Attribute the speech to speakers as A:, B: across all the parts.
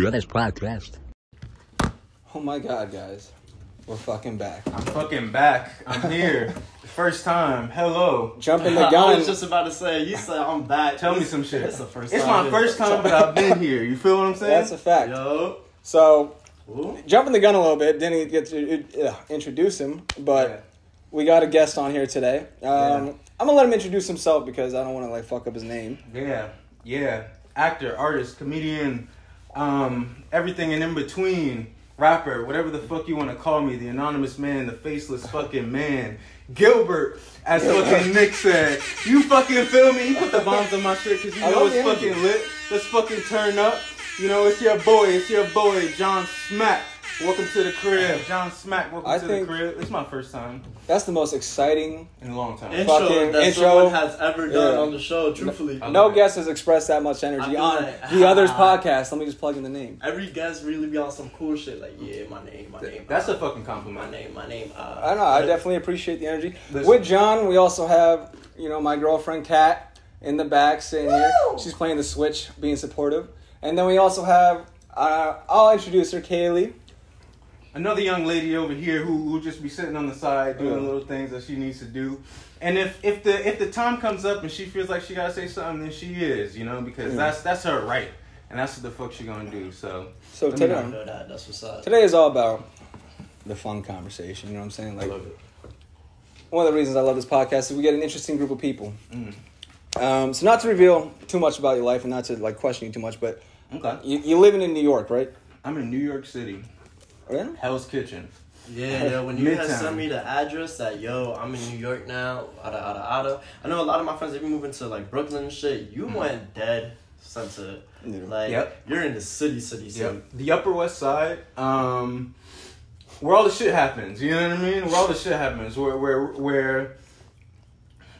A: Brothers Podcast.
B: Oh my god, guys. We're fucking back.
C: I'm fucking back. I'm here. First time. Hello.
B: Jumping the gun.
D: I was just about to say, you said I'm back.
C: Tell me some shit.
D: It's the first
C: It's
D: time.
C: my first time, but I've been here. You feel what I'm saying?
B: That's a fact.
D: Yo.
B: So,
D: Ooh.
B: jumping the gun a little bit, didn't get to uh, introduce him, but
C: Yeah.
B: we got a guest on here today. Um,
C: Yeah.
B: I'm gonna let him introduce himself because I don't want to like fuck up his name.
C: Yeah, yeah. Actor, artist, comedian, um, everything and in between. Rapper, whatever the fuck you want to call me, the anonymous man, the faceless fucking man. Gilbert, as fucking Nick said. You fucking feel me? You put the bombs on my shit because you
B: I
C: know it's
B: energy.
C: fucking lit. Let's fucking turn up. You know, it's your boy, it's your boy, John Smack. Welcome to the crib. John Smack, welcome
B: I
C: to
B: think-
C: the crib. It's my first time
B: That's the most exciting.
C: in a long time.
D: Intro
B: Fucking
D: that
B: intro.
D: someone has ever done
B: Yeah.
D: on the show, truthfully.
C: I
B: No
C: love it.
B: guest has expressed that much
D: I
B: energy
D: feel
B: on
D: like-
B: the others podcast. Let me just plug in the name.
D: Every guest really be on some cool shit, like, yeah, my name, my name.
C: That's
D: uh,
C: a fucking compliment.
D: my
C: compliment.
D: name, my name. Uh,
B: I know. I definitely appreciate the energy.
C: Listen.
B: With John, we also have you know my girlfriend Kat in the back sitting here. She's playing the Switch, being supportive. And then we also have uh, I'll introduce her, Kaylee.
C: Another young lady over here who will just be sitting on the side doing
B: Yeah.
C: little things that she needs to do. And if if the if the time comes up and she feels like she gotta say something, then she is, you know, because
B: Yeah.
C: that's that's her right, and that's what the fuck she gonna do. So
B: So today,
D: know that. That's what's up.
B: today is all about the fun conversation. You know what I'm saying?
C: I
B: Like
C: love it.
B: one of the reasons I love this podcast is we get an interesting group of people.
C: Mm.
B: Um, so not to reveal too much about your life and not to like question you too much, but
C: Okay,
B: you, you living in New York, right?
C: I'm in New York City,
B: Really?
C: Hell's Kitchen.
D: Yeah, yeah. When you had
C: Midtown.
D: sent me the address that yo, I'm in New York now, ada ada ada. I know a lot of my friends they be moving to like Brooklyn and shit. You went dead center.
B: Yeah.
D: Like
C: Yep.
D: you're in the city, city, city.
C: Yep. The Upper West Side, um, where all the shit happens. You know what I mean? Where all the shit happens. Where where where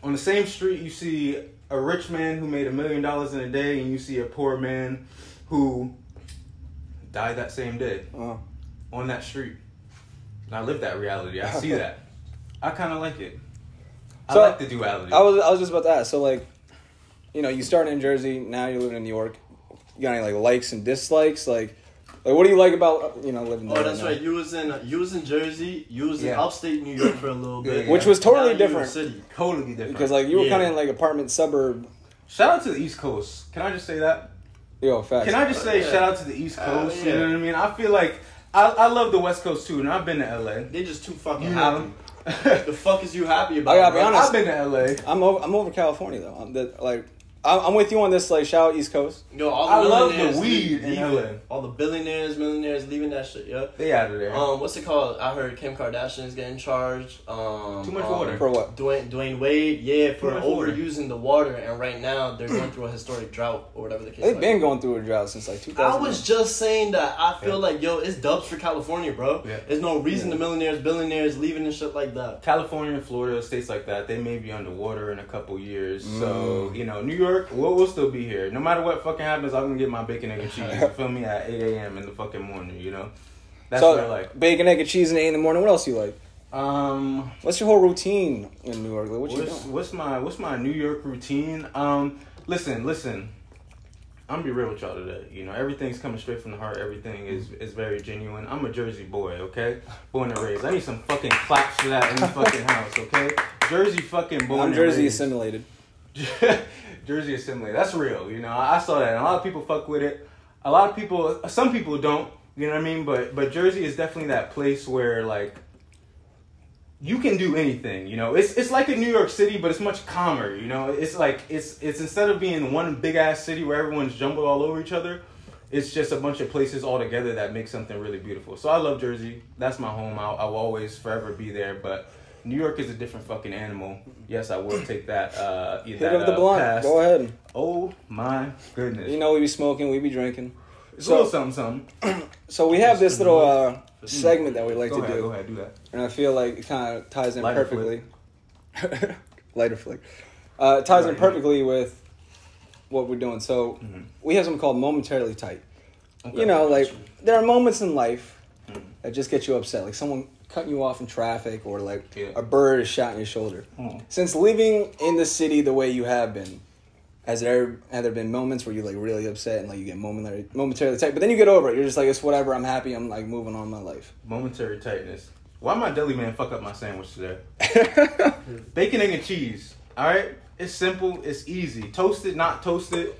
C: on the same street you see a rich man who made a million dollars in a day, and you see a poor man who died that same day
B: Oh.
C: On that street. And I live that reality. I see that. I kind of like it. I
B: So,
C: like the duality.
B: I was I was just about to ask. So like, you know, you started in Jersey, now you're living in New York. You got any like likes and dislikes? Like, like what do you like about you know living there?
D: Oh, that's
B: now?
D: right. You was in you was in Jersey. You was in
C: Yeah.
D: upstate New York for a little bit,
C: Yeah.
B: Which was totally
D: Now you in
B: different.
D: City.
C: totally different.
B: Because like you were
D: Yeah.
B: kind of in like apartment suburb.
C: shout out to the East Coast. Can I just say that?
B: Yo, facts.
C: Can I just say
D: Yeah.
C: shout out to the East
D: Uh,
C: Coast?
D: yeah.
C: You know what I mean? I feel like I, I love the West Coast too, and I've been to LA.
D: They're just too fucking
C: You
D: happy.
C: know,
D: The fuck is you happy about?
B: I gotta be
D: bro?
B: honest.
C: I've been to LA.
B: I'm over. I'm over California though. I'm the, like, I'm, I'm with you on this. Like, shout out East Coast.
D: Yo, all
C: I love the weed in
D: leaving.
C: LA.
D: All the billionaires, millionaires leaving that shit. Yeah.
C: They out of there.
D: Um, what's it called? I heard Kim Kardashian's getting charged. Um,
C: Too much
D: um,
C: water.
B: For what?
D: Dwyane Dwyane Wade, yeah, for
C: much water.
D: overusing the water, and right now they're going through a historic drought or whatever the case.
B: They've
D: might
B: been going through a drought since like 2000.
D: I was just saying that I feel
C: Yeah.
D: like yo, it's dubs for California, bro.
C: Yeah.
D: There's no reason the millionaires, billionaires leaving and shit like that.
C: California and Florida, states like that, they may be underwater in a couple years.
B: Mm.
C: So, you know, New York, we'll, we'll still be here. No matter what fucking happens, I'm gonna get my bacon, egg, and cheese. You feel me? At 8 a.m. in the fucking morning, you know? That's
B: so
C: what I like.
B: bacon, egg, and cheese in eight in the morning. What else you like?
C: Um,
B: What's your whole routine in New York? Like, what you
C: what's,
B: doing?
C: what's my what's my New York routine? Um, listen, listen. I'm gonna be real with y'all today. You know, everything's coming straight from the heart. Everything is is very genuine. I'm a Jersey boy, okay? Born and raised. I need some fucking claps for that in the fucking house, okay? Jersey fucking born
B: I'm Jersey
C: raised.
B: assimilated.
C: Jersey Assembly. That's real. You know, I saw that. And a lot of people fuck with it. A lot of people, some people don't. You know what I mean? But but Jersey is definitely that place where like you can do anything. You know, it's it's like a New York City, but it's much calmer. You know, it's like it's it's instead of being one big ass city where everyone's jumbled all over each other. It's just a bunch of places all together that make something really beautiful. So I love Jersey. That's my home. I'll, I'll always forever be there. But New York is a different fucking animal. Yes, I will take that. Uh,
B: Hit
C: that,
B: of the
C: uh,
B: blunt.
C: pass.
B: Go ahead.
C: Oh my goodness.
B: You know we be smoking, we be drinking.
C: it's
B: so-
C: a little something, something.
B: So we have this little uh, segment that we like
C: go
B: to
C: ahead,
B: do,
C: go ahead, do that.
B: and I feel like it kind of ties in
C: Lighter
B: perfectly. Lighter flick. Uh, it ties in perfectly with what we're doing. So
C: Mhm.
B: we have something called momentarily tight.
C: Okay.
B: You know, like there are moments in life
C: Mhm.
B: that just get you upset, like someone cutting you off in traffic, or like
C: Yeah.
B: a bird is shot in your shoulder.
C: Mhm.
B: Since living in the city the way you have been, Has there have there been moments where you're like really upset and like you get momentary momentarily tight, but then you get over it. You're just like it's whatever. I'm happy. I'm like moving on my life.
C: Momentary tightness. Why my deli man fuck up my sandwich today? Bacon, egg, and cheese. All right, it's simple. It's easy. Toasted, not toasted.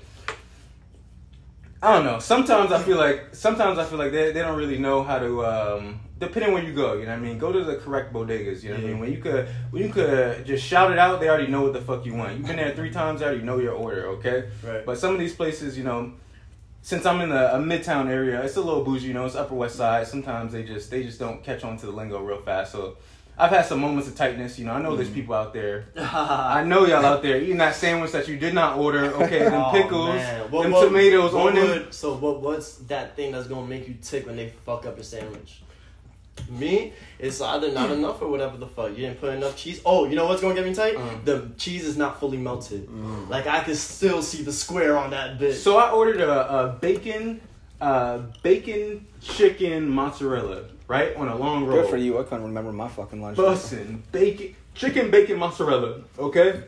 C: I don't know. Sometimes I feel like sometimes I feel like they, they don't really know how to. Um, depending where you go, you know what I mean. Go to the correct bodegas. You know what I mean. When you could when you could just shout it out, they already know what the fuck you want. You've been there three times, they already know your order. Okay.
D: Right.
C: But some of these places, you know, since I'm in the a midtown area, it's a little bougie. You know, it's Upper West Side. Sometimes they just they just don't catch on to the lingo real fast. So. I've had some moments of tightness, you know. I know there's mm. people out there. I know y'all out there eating that sandwich that you did not order. Okay, them
D: Oh,
C: pickles,
D: man. What-
C: them
D: what-
C: tomatoes
D: what
C: on them.
D: So what? What's that thing that's gonna make you tick when they fuck up your sandwich? Me, it's either not enough or whatever the fuck. You didn't put enough cheese. Oh, you know what's gonna get me tight?
C: Uh.
D: The cheese is not fully melted. Like I can still see the square on that bit.
C: So I ordered a, a bacon, uh, bacon chicken mozzarella, right on a long roll.
B: Good for you. I couldn't remember my fucking lunch.
C: Bussin' bacon, chicken bacon mozzarella. Okay.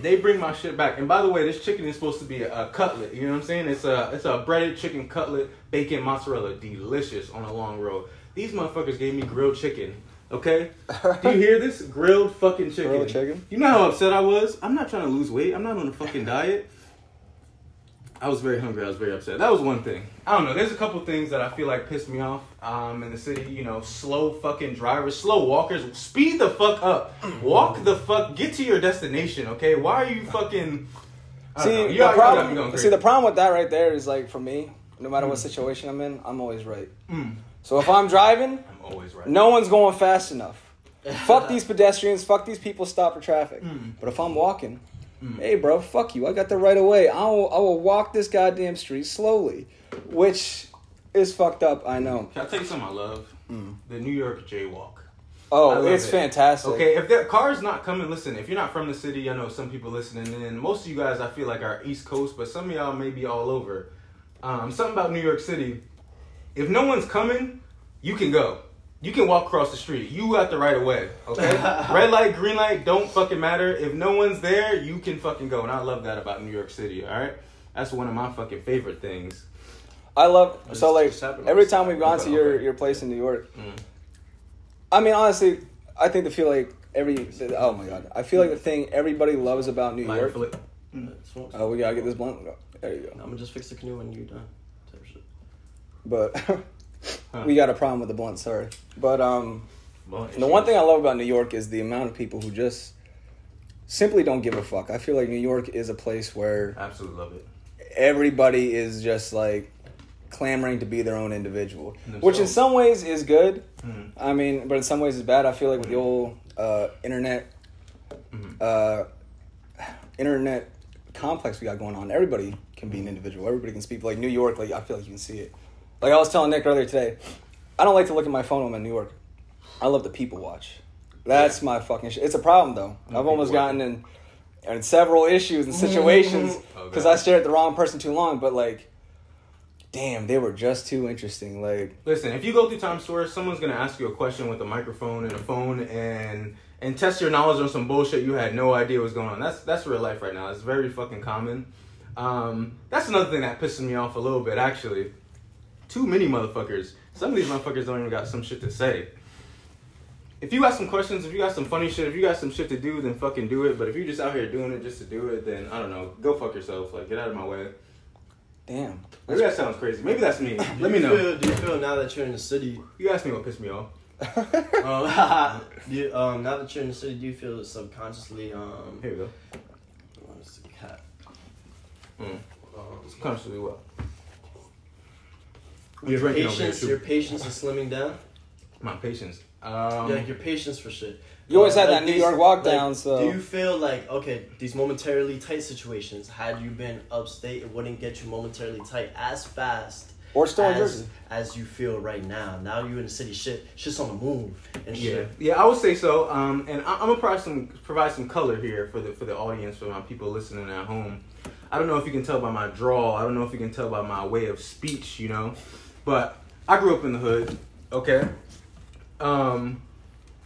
C: They bring my shit back, and by the way, this chicken is supposed to be a, a cutlet. You know what I'm saying? It's a it's a breaded chicken cutlet, bacon mozzarella, delicious on a long roll. These motherfuckers gave me grilled chicken. Okay, do you hear this? Grilled fucking chicken.
B: Grilled chicken?
C: You know how upset I was? I'm not trying to lose weight. I'm not on a fucking diet. I was very hungry. I was very upset. That was one thing. I don't know. There's a couple things that I feel like pissed me off um, in the city. You know, slow fucking drivers, slow walkers. Speed the fuck up. Walk the fuck. Get to your destination. Okay. Why are you fucking?
B: See, the
C: y'all
B: problem, see, the problem with that right there is like for me, no matter what situation I'm in, I'm always right.
C: Mm,
B: So if I'm driving,
C: I'm always right.
B: no one's going fast enough. fuck these pedestrians. Fuck these people stop for traffic.
C: Mm.
B: But if I'm walking,
C: Mm.
B: hey bro, fuck you. I got the right of way. I will, I will walk this goddamn street slowly, which is fucked up. I know.
C: Can I tell you something I love?
B: Mm.
C: The New York jaywalk.
B: Oh, it's
C: it.
B: fantastic.
C: Okay, if the car's not coming, listen. If you're not from the city, I know some people listening, and most of you guys, I feel like are East Coast, but some of y'all may be all over. Um, something about New York City. If no one's coming, you can go. You can walk across the street. You got the right of way. Okay, red light, green light, don't fucking matter. If no one's there, you can fucking go, and I love that about New York City. All right, that's one of my fucking favorite things.
B: I love so like every time we've gone to your your place in New York.
C: Mm.
B: I mean, honestly, I think the feel like every oh my god, I feel like the thing everybody loves about New York.
C: flip.
B: Oh, we gotta get this blunt. There you go.
D: I'm
B: go.
D: gonna just fix the canoe when you're done.
B: But
C: Huh.
B: we got a problem with the blunt. Sorry, but um,
C: Well,
B: the one thing I love about New York is the amount of people who just simply don't give a fuck. I feel like New York is a place where
C: absolutely love it.
B: everybody is just like clamoring to be their own individual,
C: Themselves.
B: which in some ways is good.
C: Mm.
B: I mean, but in some ways is bad. I feel like with the old uh, internet,
C: Mhm.
B: uh, internet complex we got going on, everybody can be an individual. Everybody can speak. Like New York, like I feel like you can see it. Like I was telling Nick earlier today, I don't like to look at my phone when I'm in New York. I love the people watch. That's my fucking shit. It's a problem though. I've almost gotten in, in several issues and situations
C: Oh,
B: because
C: God.
B: I stared at the wrong person too long. But like, damn, they were just too interesting. Like,
C: Listen, if you go through Times Square, someone's gonna ask you a question with a microphone and a phone and and test your knowledge on some bullshit you had no idea was going on. That's that's real life right now. It's very fucking common. Um, that's another thing that pisses me off a little bit actually. Too many motherfuckers. Some of these motherfuckers don't even got some shit to say. If you got some questions, if you got some funny shit, if you got some shit to do, then fucking do it. But if you're just out here doing it just to do it, then I don't know. Go fuck yourself. Like get out of my way.
B: damn.
C: Maybe that sounds crazy. Maybe that's me.
D: Do
C: Let me know.
D: Feel, do you feel now that you're in the city?
C: You asked me what pissed me off.
D: Um, do you, um, now that you're in the city, do you feel subconsciously um,
C: Here we go.
D: what is the cat?
C: Mm.
D: Um,
C: Consciously what?
D: Your
C: drinking over
D: patience,
C: here,
D: your patience is slimming down.
C: My patience. Um,
D: yeah, your patience for shit.
B: You always had
D: like
B: that New
D: these-
B: York walk
D: like,
B: down, so
D: Do you feel like okay, these momentarily tight situations, had you been upstate, it wouldn't get you momentarily tight as fast
B: or still in
D: as,
B: Jersey.
D: as you feel right now. Now you in the city, shit, shit's on the move and
C: yeah,
D: shit.
C: yeah, I would say so. Um, and I, I'm gonna provide some provide some color here for the for the audience, for my people listening at home. I don't know if you can tell by my draw. I don't know if you can tell by my way of speech. You know, but I grew up in the hood. Okay. Um,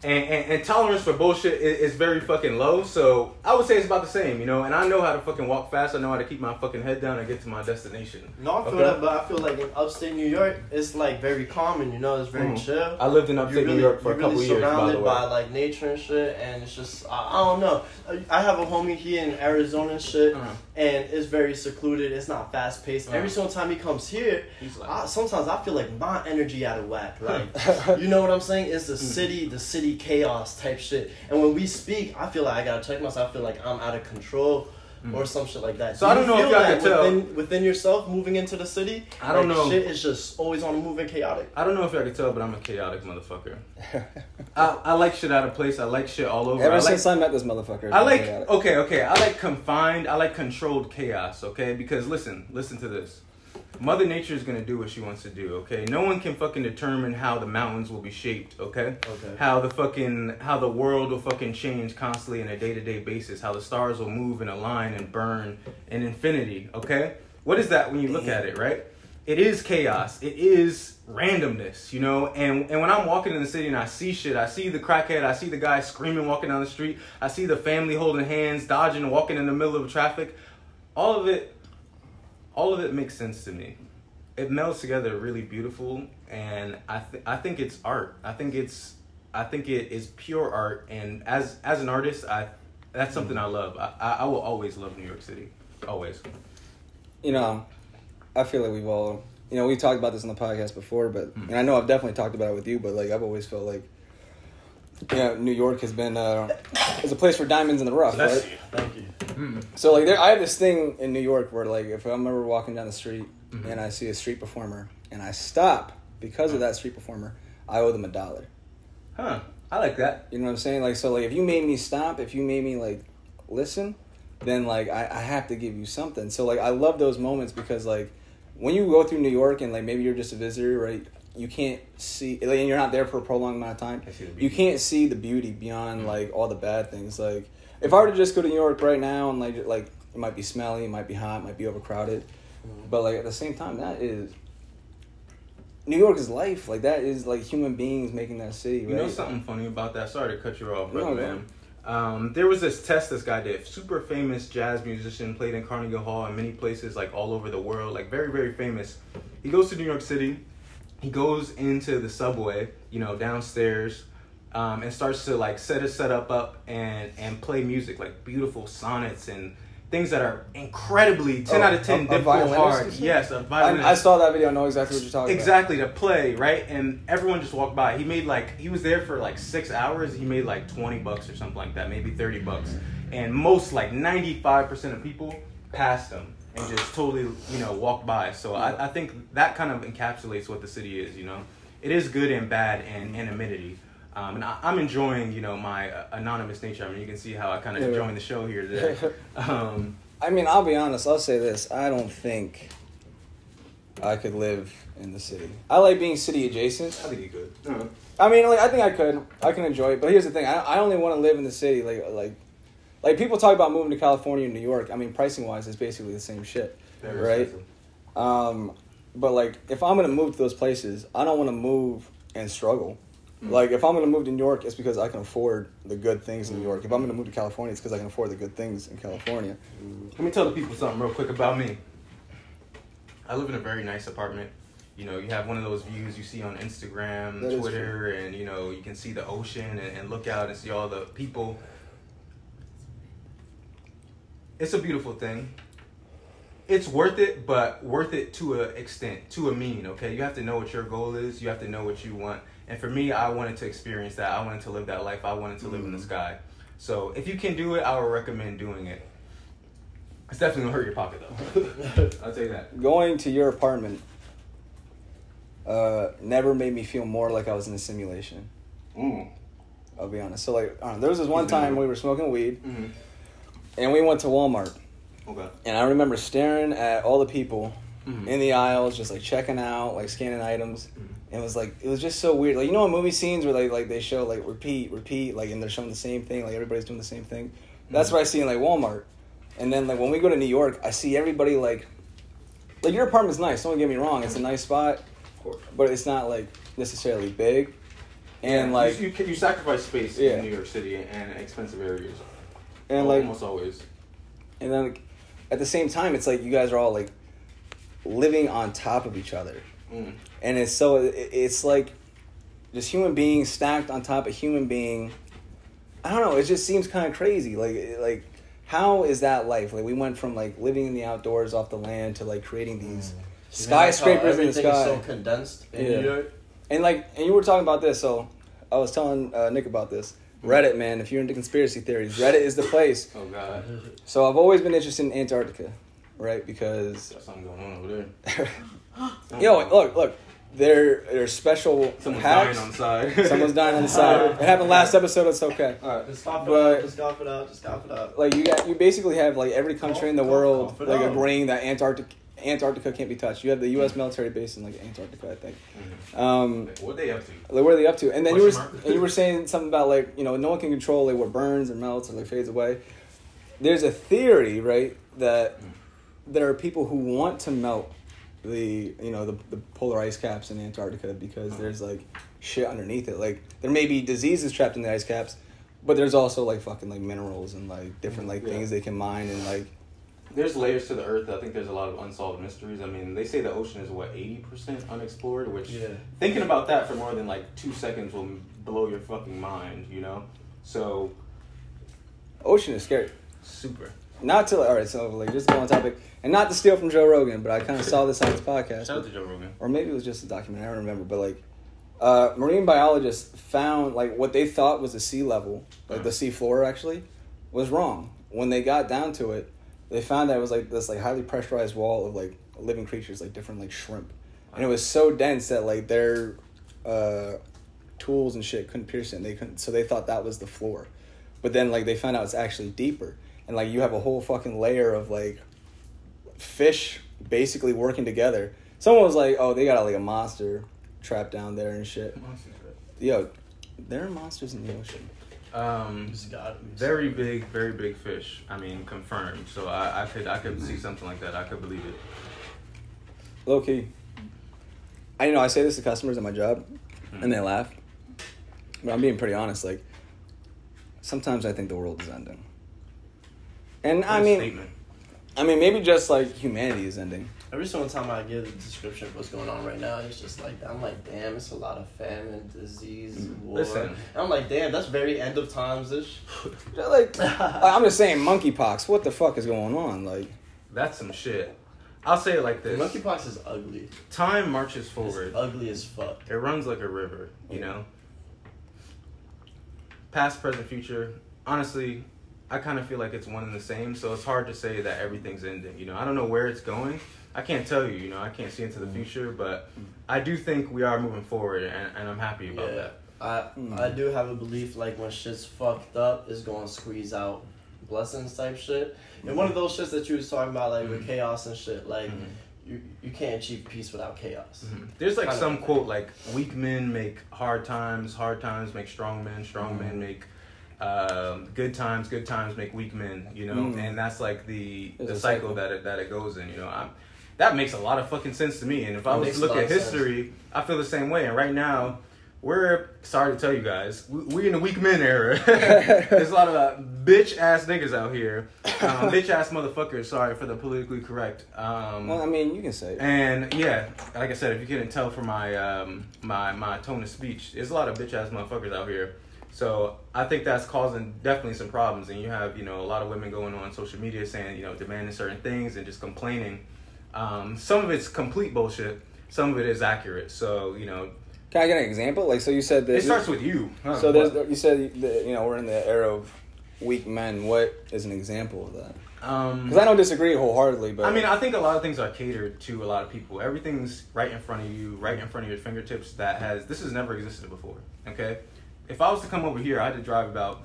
C: and, and, and tolerance for bullshit is, is very fucking low. So I would say it's about the same, you know. And I know how to fucking walk fast. I know how to keep my fucking head down and get to my destination.
D: No, I feel
C: Okay?
D: that, but I feel like in upstate New York, it's like very common. You know, it's very
C: Mhm.
D: chill.
C: I lived in upstate
D: really,
C: New York for a couple
D: really
C: years, by
D: surrounded
C: the way.
D: by like nature and shit, and it's just I, I don't know. I- have a homie here in Arizona and shit,
C: Uh-huh.
D: and it's very secluded. It's not fast paced. Every
C: Uh-huh.
D: single time he comes here,
C: He's like,
D: I, sometimes I feel like my energy out of whack. Like, you know what I'm saying? It's
C: Mm.
D: the city, the city chaos type shit. And when we speak, I feel like I gotta check myself. I feel like I'm out of control. Or some shit like that.
C: Mm. So
D: Do
C: I don't know if
D: feel
C: y'all
D: that
C: can tell.
D: within, within yourself moving into the city.
C: I don't
D: like,
C: know.
D: Shit is just always on the move and chaotic.
C: I don't know if y'all can tell, but I'm a chaotic motherfucker. I, I like shit out of place. I like shit all over.
B: Ever
C: I like,
B: since I met this motherfucker,
C: I like
B: got it.
C: okay, okay. I like confined. I like controlled chaos. Okay, because listen, listen to this. Mother Nature is gonna do what she wants to do. Okay, no one can fucking determine how the mountains will be shaped. Okay,
D: Okay.
C: how the fucking how the world will fucking change constantly on a day to day basis. How the stars will move and align and burn in infinity. Okay, what is that when you look at it? Right, it is chaos. It is randomness. You know, and and when I'm walking in the city and I see shit, I see the crackhead, I see the guy screaming walking down the street, I see the family holding hands, dodging, walking in the middle of traffic. All of it all of it makes sense to me. It melds together really beautiful, and I th- I think it's art. I think it's I think it is pure art, and as as an artist, I that's something I love. I I, I will always love New York City, always.
B: you know, I feel like we've all, you know, we've talked about this on the podcast before, but
C: Mm.
B: and I know I've definitely talked about it with you, but like I've always felt like, you know, New York has been uh, is a place for diamonds in the rough,
C: Bless
B: right?
C: you.
D: Thank you.
B: So like, there, I have this thing in New York where like, if I'm ever walking down the street
C: Mhm.
B: and I see a street performer and I stop because of that street performer, I owe them a dollar.
C: Huh? I like that.
B: You know what I'm saying? Like, so like, if you made me stop, if you made me like listen, then like I, I have to give you something. So like, I love those moments because like when you go through New York and like maybe you're just a visitor, right? You can't see, like, and you're not there for a prolonged amount of time.
C: I see the
B: You can't see the beauty beyond
C: Mm.
B: like all the bad things. Like, if I were to just go to New York right now and like like it might be smelly, it might be hot, it might be overcrowded,
C: Mm-hmm.
B: but like at the same time, that is New York is life. Like that is like human beings making that city.
C: You know something funny about that? Sorry to cut you off, brother
B: no.
C: man. Um, there was this test this guy did. Super famous jazz musician, played in Carnegie Hall and many places like all over the world. Like very, very famous. He goes to New York City. He goes into the subway, you know, downstairs, um, and starts to like set his setup up and and play music like beautiful sonnets and things that are incredibly ten
B: Oh,
C: out of ten
B: a- a
C: difficult hard. Yes, a violinist.
B: I, I saw that video. I know exactly what you're talking about.
C: Exactly to play right, and everyone just walked by. He made like he was there for like six hours. He made like twenty bucks or something like that, maybe thirty bucks. And most like ninety five percent of people passed him and just totally you know walk by. So I, I think that kind of encapsulates what the city is. You know, it is good and bad and anonymity. Um, and I, I'm enjoying, you know, my uh, anonymous nature. I mean, you can see how I kind of
B: Yeah.
C: enjoying the show here today. Um.
B: I mean, I'll be honest. I'll say this. I don't think I could live in the city. I like being city adjacent.
C: I think you could.
B: I mean, like I think I could. I can enjoy it. But here's the thing. I, I only want to live in the city. Like like like people talk about moving to California and New York. I mean, pricing wise, it's basically the same shit,
C: Very
B: right? Um, but like if I'm gonna move to those places, I don't want to move and struggle.
C: Mm.
B: Like if I'm gonna move to New York, it's because I can afford the good things in New York. If I'm gonna move to California, it's because I can afford the good things in California.
C: Let me tell the people something real quick about me. I live in a very nice apartment. You know, you have one of those views you see on Instagram,
B: That
C: Twitter, and you know, you can see the ocean and, and look out and see all the people. It's a beautiful thing. It's worth it, but worth it to a extent, to a mean, okay? You have to know what your goal is, you have to know what you want. And for me, I wanted to experience that. I wanted to live that life. I wanted to live in the sky. So if you can do it, I would recommend doing it. It's definitely gonna hurt your pocket though. I'll tell you that.
B: Going to your apartment uh, never made me feel more like I was in a simulation.
C: Mm.
B: I'll be honest. So like, know, there was this one time we were smoking weed
C: Mm-hmm.
B: And we went to Walmart,
C: Okay.
B: and I remember staring at all the people
C: Mhm.
B: in the aisles, just like checking out, like scanning items.
C: Mhm.
B: And it was like it was just so weird. Like you know, in movie scenes where they like they show like repeat, repeat, like and they're showing the same thing, like everybody's doing the same thing. That's
C: Mhm.
B: what I see in like Walmart. And then like when we go to New York, I see everybody like like your apartment's nice. Don't get me wrong, it's a nice spot,
C: Of course.
B: but it's not like necessarily big. and
C: You-
B: like
C: you, you, you sacrifice space
B: Yeah.
C: in New York City and expensive areas.
B: And like
C: almost always.
B: and then like, at the same time, it's like you guys are all like living on top of each other,
C: Mm.
B: and it's so it- it's like just human beings stacked on top of human being. I don't know. It just seems kind of crazy. Like like how is that life? Like we went from like living in the outdoors off the land to like creating these skyscrapers in the
D: Everything is
B: sky.
D: so condensed in
B: Yeah.
D: New York.
B: And like, and you were talking about this, so I was telling uh, Nick about this. Reddit, man, if you're into conspiracy theories, Reddit is the place.
C: Oh god,
B: So I've always been interested in Antarctica, right? Because
C: got something going on over there.
B: yo, look, look, there there's special
C: Someone's
B: hacks.
C: dying on the side.
B: Someone's dying on the side. It happened last episode. It's okay.
C: All right.
D: Just cough it
B: But-
D: out. Just cough it out. Just cough it out.
B: Like you got, you basically have like every country in the
D: Cough,
B: world
D: cough it
B: like
D: out.
B: agreeing that Antarctica Antarctica can't be touched. You have the U.S. military base in like Antarctica, I think. Mm-hmm. Um,
C: What they up to?
B: Like, what are they up to? And then you were and you were saying something about like you know no one can control like what burns or melts or like fades away. There's a theory, right, that mm. there are people who want to melt the you know the, the polar ice caps in Antarctica because mm. there's like shit underneath it. Like there may be diseases trapped in the ice caps, but there's also like fucking like minerals and like different mm-hmm. like
C: Yeah.
B: things they can mine and like
C: There's layers to the earth. I think there's a lot of unsolved mysteries. I mean, they say the ocean is what eighty percent unexplored, which
D: Yeah.
C: thinking about that for more than like two seconds will blow your fucking mind. You know, so
B: ocean is scary.
C: super.
B: Not to all right, so like just go on topic and not to steal from Joe Rogan, but I kind of saw this on his podcast.
C: Shout out to Joe Rogan.
B: or maybe it was just a documentary. I don't remember, but like, uh, marine biologists found like what they thought was the sea level, like the sea floor actually, was wrong. When they got down to it, they found that it was like this like highly pressurized wall of like living creatures, like different like shrimp, and it was so dense that like their uh, tools and shit couldn't pierce it. And they couldn't, so they thought that was the floor, but then like they found out it's actually deeper, and like you have a whole fucking layer of like fish basically working together. Someone was like, "Oh, they got like a monster trapped down there and shit." Yo, there are monsters in the ocean.
C: Um,
D: Just gotta be.
C: very big, very big fish. I mean, confirmed. So I, I could, I could see something like that. I could believe it.
B: Low key. I know I say this to customers at my job, and they laugh. But I'm being pretty honest. Like, sometimes I think the world is ending. And I mean,
C: statement.
B: I mean, maybe just like humanity is ending.
D: Every single time I give the description of what's going on right now, it's just like I'm like, damn, it's a lot of famine, disease, mm. war.
C: Listen.
D: And I'm like, damn, that's very end of times ish.
B: Like, I'm just saying, monkeypox. What the fuck is going on? Like,
C: That's some shit. I'll say it like this:
D: Monkeypox is ugly.
C: time marches
D: It's
C: forward.
D: ugly as fuck.
C: It runs like a river, you know. Past, present, future. Honestly, I kind of feel like it's one and the same. So it's hard to say that everything's ending. You know, I don't know where it's going. I can't tell you. You know, I can't see into the future, but I do think we are moving forward, and, and I'm happy about
D: Yeah,
C: that.
D: I
B: Mm.
D: I do have a belief like when shit's fucked up, it's gonna squeeze out blessings type shit. And one of those shits that you was talking about, like with
C: Mhm.
D: chaos and shit, like
C: Mhm.
D: you you can't achieve peace without chaos.
C: Mhm. There's like
D: Kind
C: some
D: thing.
C: quote like weak men make hard times, hard times make strong men, strong men make um, good times, good times make weak men. You know,
B: Mm.
C: and that's like the
B: There's
C: the cycle,
B: cycle.
C: that it, that it goes in. You know, I'm, that makes a lot of fucking sense to me. And if I was to look at
D: of sense.
C: history, I feel the same way. And right now. We're sorry to tell you guys, we, we in the weak men era. There's a lot of uh, bitch ass niggas out here, um, bitch ass motherfuckers. Sorry for the politically correct. Um,
B: well, I mean, you can say it.
C: and yeah, like I said, if you couldn't tell from my um, my my tone of speech, there's a lot of bitch ass motherfuckers out here. So I think that's causing definitely some problems. And you have you know a lot of women going on social media saying you know demanding certain things and just complaining. Um, some of it's complete bullshit. Some of it is accurate. So you know,
B: Can I get an example? Like, so you said that.
C: it starts with you. huh?
B: So there's, you said that, you know we're in the era of weak men. What is an example of that?
C: um,
B: Because I don't disagree wholeheartedly, but
C: I mean, I think a lot of things are catered to a lot of people. Everything's right in front of you, right in front of your fingertips. That has this has never existed before. Okay, if I was to come over here, I had to drive about,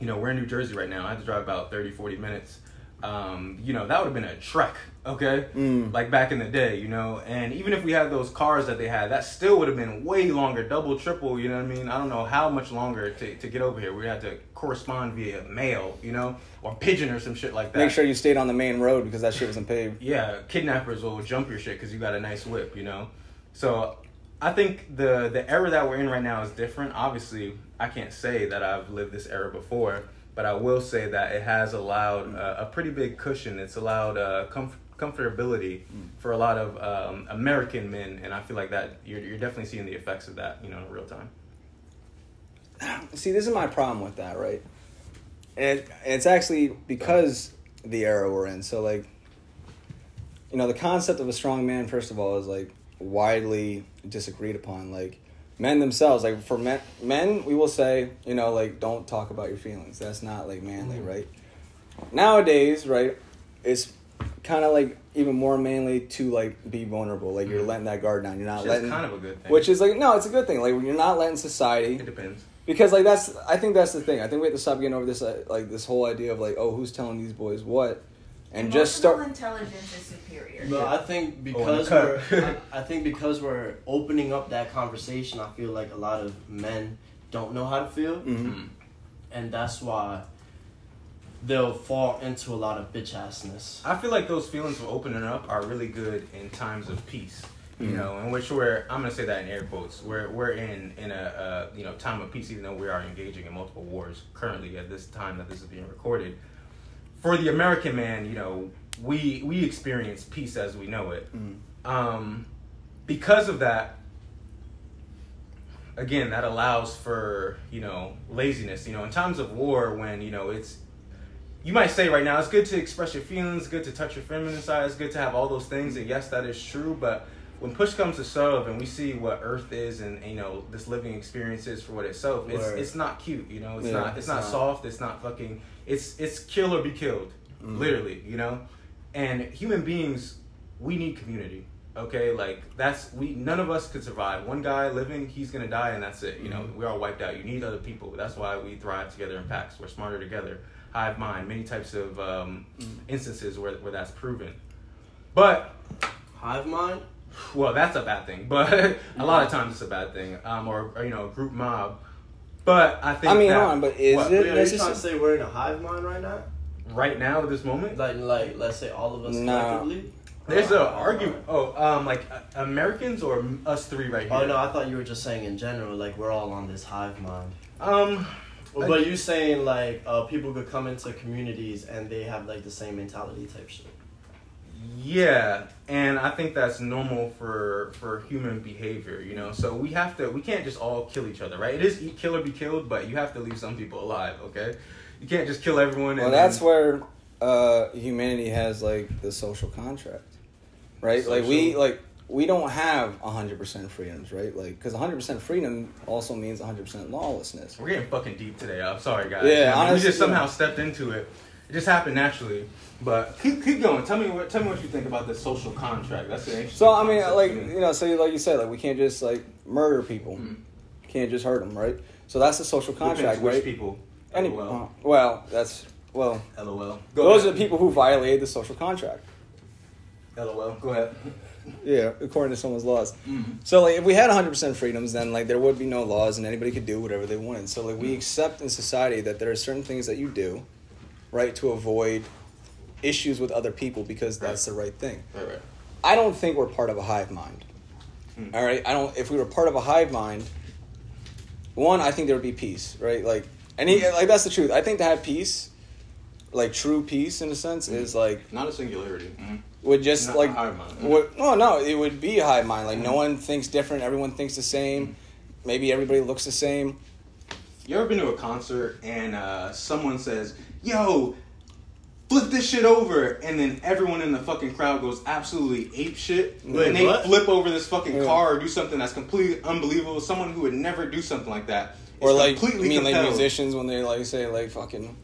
C: you know, we're in New Jersey right now. I had to drive about 30, 40 minutes. Um, you know, that would have been a trek. Okay,
B: Mm.
C: like back in the day, you know. And even if we had those cars that they had, that still would have been way longer, double, triple. You know what I mean? I don't know how much longer to, to get over here. We had to correspond via mail, you know, or pigeon or some shit like that.
B: make sure you stayed on the main road because that shit wasn't paved.
C: Yeah, kidnappers will jump your shit because you got a nice whip, you know. So I think the the era that we're in right now is different. Obviously, I can't say that I've lived this era before, but I will say that it has allowed uh, a pretty big cushion. It's allowed uh, comf- comfortability for a lot of um, American men, and I feel like that you're you're definitely seeing the effects of that, you know, in real time.
B: See, this is my problem with that, right? And it, it's actually because the era we're in. So, like, you know, the concept of a strong man, first of all, is like widely disagreed upon. Like, men themselves, like, for men, men, we will say, you know, like, don't talk about your feelings. That's not like manly, right? Nowadays, right, it's kind of like even more manly to like be vulnerable. Like, you're
C: Mhm.
B: letting that guard down. You're not
C: Which is
B: letting.
C: kind of a good thing.
B: Which is like no, it's a good thing. Like you're not letting society
C: it depends.
B: because like that's I think that's the thing. I think we have to stop getting over this uh, like this whole idea of like oh who's telling these boys what, and just start.
A: intelligence is superior.
D: No, I think
C: Oh,
D: because we're. I, I think because we're opening up that conversation, I feel like a lot of men don't know how to feel,
B: Mhm.
C: Mm.
D: and that's why they'll fall into a lot of bitch assness.
C: I feel like those feelings of opening up are really good in times of peace. You
B: Mhm.
C: know, in which we're I'm gonna say that in air quotes. We're we're in in a uh, you know time of peace, even though we are engaging in multiple wars currently at this time that this is being recorded. For the American man, you know, we we experience peace as we know it.
B: Mhm.
C: Um, because of that, again, that allows for you know laziness. You know, in times of war, when you know it's you might say right now it's good to express your feelings, good to touch your feminine side, it's good to have all those things, and yes, that is true. But when push comes to shove, and we see what Earth is, and you know this living experience is for what itself, it's
D: Word.
C: it's not cute. You know, it's
B: Yeah,
C: not it's,
D: it's
C: not,
D: not.
C: soft. It's not fucking. It's it's kill or be killed,
B: Mhm.
C: literally. You know, and human beings, we need community. Okay, like that's we none of us could survive. One guy living, he's gonna die, and that's it. You know,
B: Mhm.
C: we're all wiped out. You need other people. That's why we thrive together in packs. We're smarter together. Hive mind. Many types of um,
B: Mhm.
C: instances where where that's proven. But
D: Hive mind.
C: well, that's a bad thing. But a lot of times it's a bad thing. Um, or, or you know, a group mob. But I think
B: I mean,
C: that,
B: hold on, but is
C: What?
B: it
D: Wait, are you trying to say we're in a hive mind right now?
C: right now at this moment?
D: Like, like, let's say all of us
B: No.
D: collectively.
C: There's
D: an
C: argument. Oh, um, like uh, Americans or us three right here.
D: Oh no, I thought you were just saying in general, like we're all on this hive mind.
C: Um,
D: Well, but you saying like uh, people could come into communities and they have like the same mentality type shit.
C: Yeah, and I think that's normal for for human behavior, you know. So we have to we can't just all kill each other, right? It is eat, kill or be killed, but you have to leave some people alive, okay? You can't just kill everyone.
B: Well,
C: and
B: that's
C: then-
B: where uh, humanity has like the social contract, right? Like we like we don't have hundred percent freedoms, right? Like because hundred percent freedom also means hundred percent lawlessness.
C: we're getting fucking deep today. I'm sorry, guys.
B: Yeah,
C: I mean, we just somehow
B: yeah.
C: stepped into it. It just happened naturally. But keep keep going. Tell me what tell me what you think about this social contract. That's an interesting.
B: So I mean, like you know, so like you said, like we can't just like murder people,
C: Mhm.
B: can't just hurt them, right? So that's the social
C: Depends
B: contract,
C: which
B: right?
C: people.
B: Any,
C: LOL.
B: uh, well, that's well,
C: LOL.
B: those are the people who violated the social contract.
C: LOL. Go ahead.
B: Yeah, according to someone's laws.
C: Mm-hmm.
B: So like if we had 100% freedoms then like there would be no laws and anybody could do whatever they wanted. So like we
C: Mm.
B: accept in society that there are certain things that you do right to avoid issues with other people because that's the right thing.
C: Right, right.
B: I don't think we're part of a hive mind.
C: Hmm.
B: All right? I don't if we were part of a hive mind one I think there would be peace, right? Like any like that's the truth. I think to have peace like true peace in a sense hmm. is like
C: Not a singularity. Hmm.
B: would just
C: Not
B: like
C: a hive mind. Hmm.
B: would, no no it would be a hive mind like no one thinks different everyone thinks the same maybe everybody looks the same
C: You ever been to a concert and uh, someone says, "Yo, flip this shit over," and then everyone in the fucking crowd goes absolutely ape shit,
D: Wait,
C: and they
D: what?
C: flip over this fucking
B: Yeah.
C: car or do something that's completely unbelievable. Someone who would never do something like that.
B: or like
C: completely
B: I mean like musicians when they like say like fucking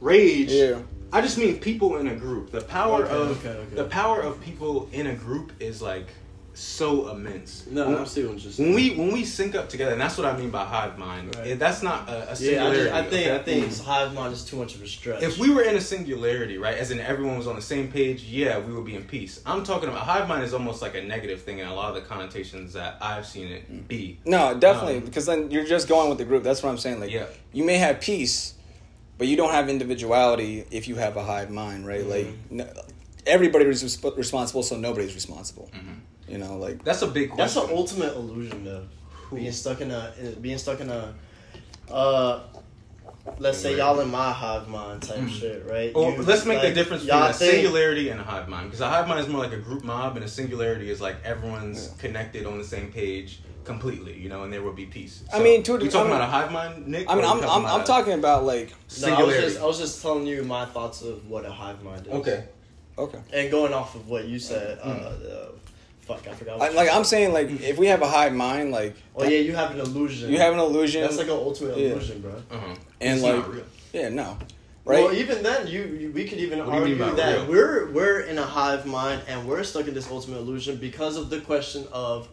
C: rage.
B: Yeah.
C: I just mean people in a group. The power
D: Okay,
C: of
D: okay, okay.
C: the power of people in a group is like so immense.
D: No,
C: when,
D: I'm see what you're
C: when we when we sync up together, and that's what I mean by hive mind.
D: Right.
C: it- that's not a, a
D: yeah, I, just, I think
C: okay?
D: I think hive mind is too much of a stretch.
C: If we were in a singularity, right, as in everyone was on the same page, yeah, we would be in peace. I'm talking about hive mind is almost like a negative thing in a lot of the connotations that I've seen it be.
B: no definitely
C: Um,
B: because then you're just going with the group that's what I'm saying like
C: Yeah.
B: you may have peace but you don't have individuality if you have a hive mind right like
C: Mm-hmm.
B: no, everybody is resp- responsible so nobody's responsible
C: Mm.
B: You know, like
C: That's a big
D: That's
C: question.
D: an ultimate illusion, though. Being stuck in a, being stuck in a, uh, let's say y'all in my hive mind type
C: Mm.
D: shit, right?
C: Well,
D: You-
C: let's make
D: like,
C: the difference
D: y'all
C: between a
D: think-
C: singularity and a hive mind. Because a hive mind is more like a group mob, and a singularity is like everyone's
B: Yeah.
C: connected on the same page completely, you know, and there will be peace.
B: I mean, to a-
C: we talking
B: I mean-
C: about a hive mind, Nick?
B: I mean, I'm
C: we
B: I'm, I'm talking about like
D: No, I was
C: singularity.
D: just I was just telling you my thoughts of what a hive mind is.
C: okay.
B: okay.
D: And going off of what you said, uh, uh fuck, I forgot. What
B: I, like I'm saying, like if we have a hive mind, like
D: Oh yeah, you have an illusion.
B: you have an illusion,
D: That's like an ultimate
B: Yeah.
D: illusion, bro.
C: Uh-huh.
B: and
C: It's
B: like
C: not real.
B: yeah, no, right?
D: Well, even then, you, you we could even
C: What do you mean
D: argue that
C: real?
D: we're we're in a hive mind and we're stuck in this ultimate illusion because of the question of,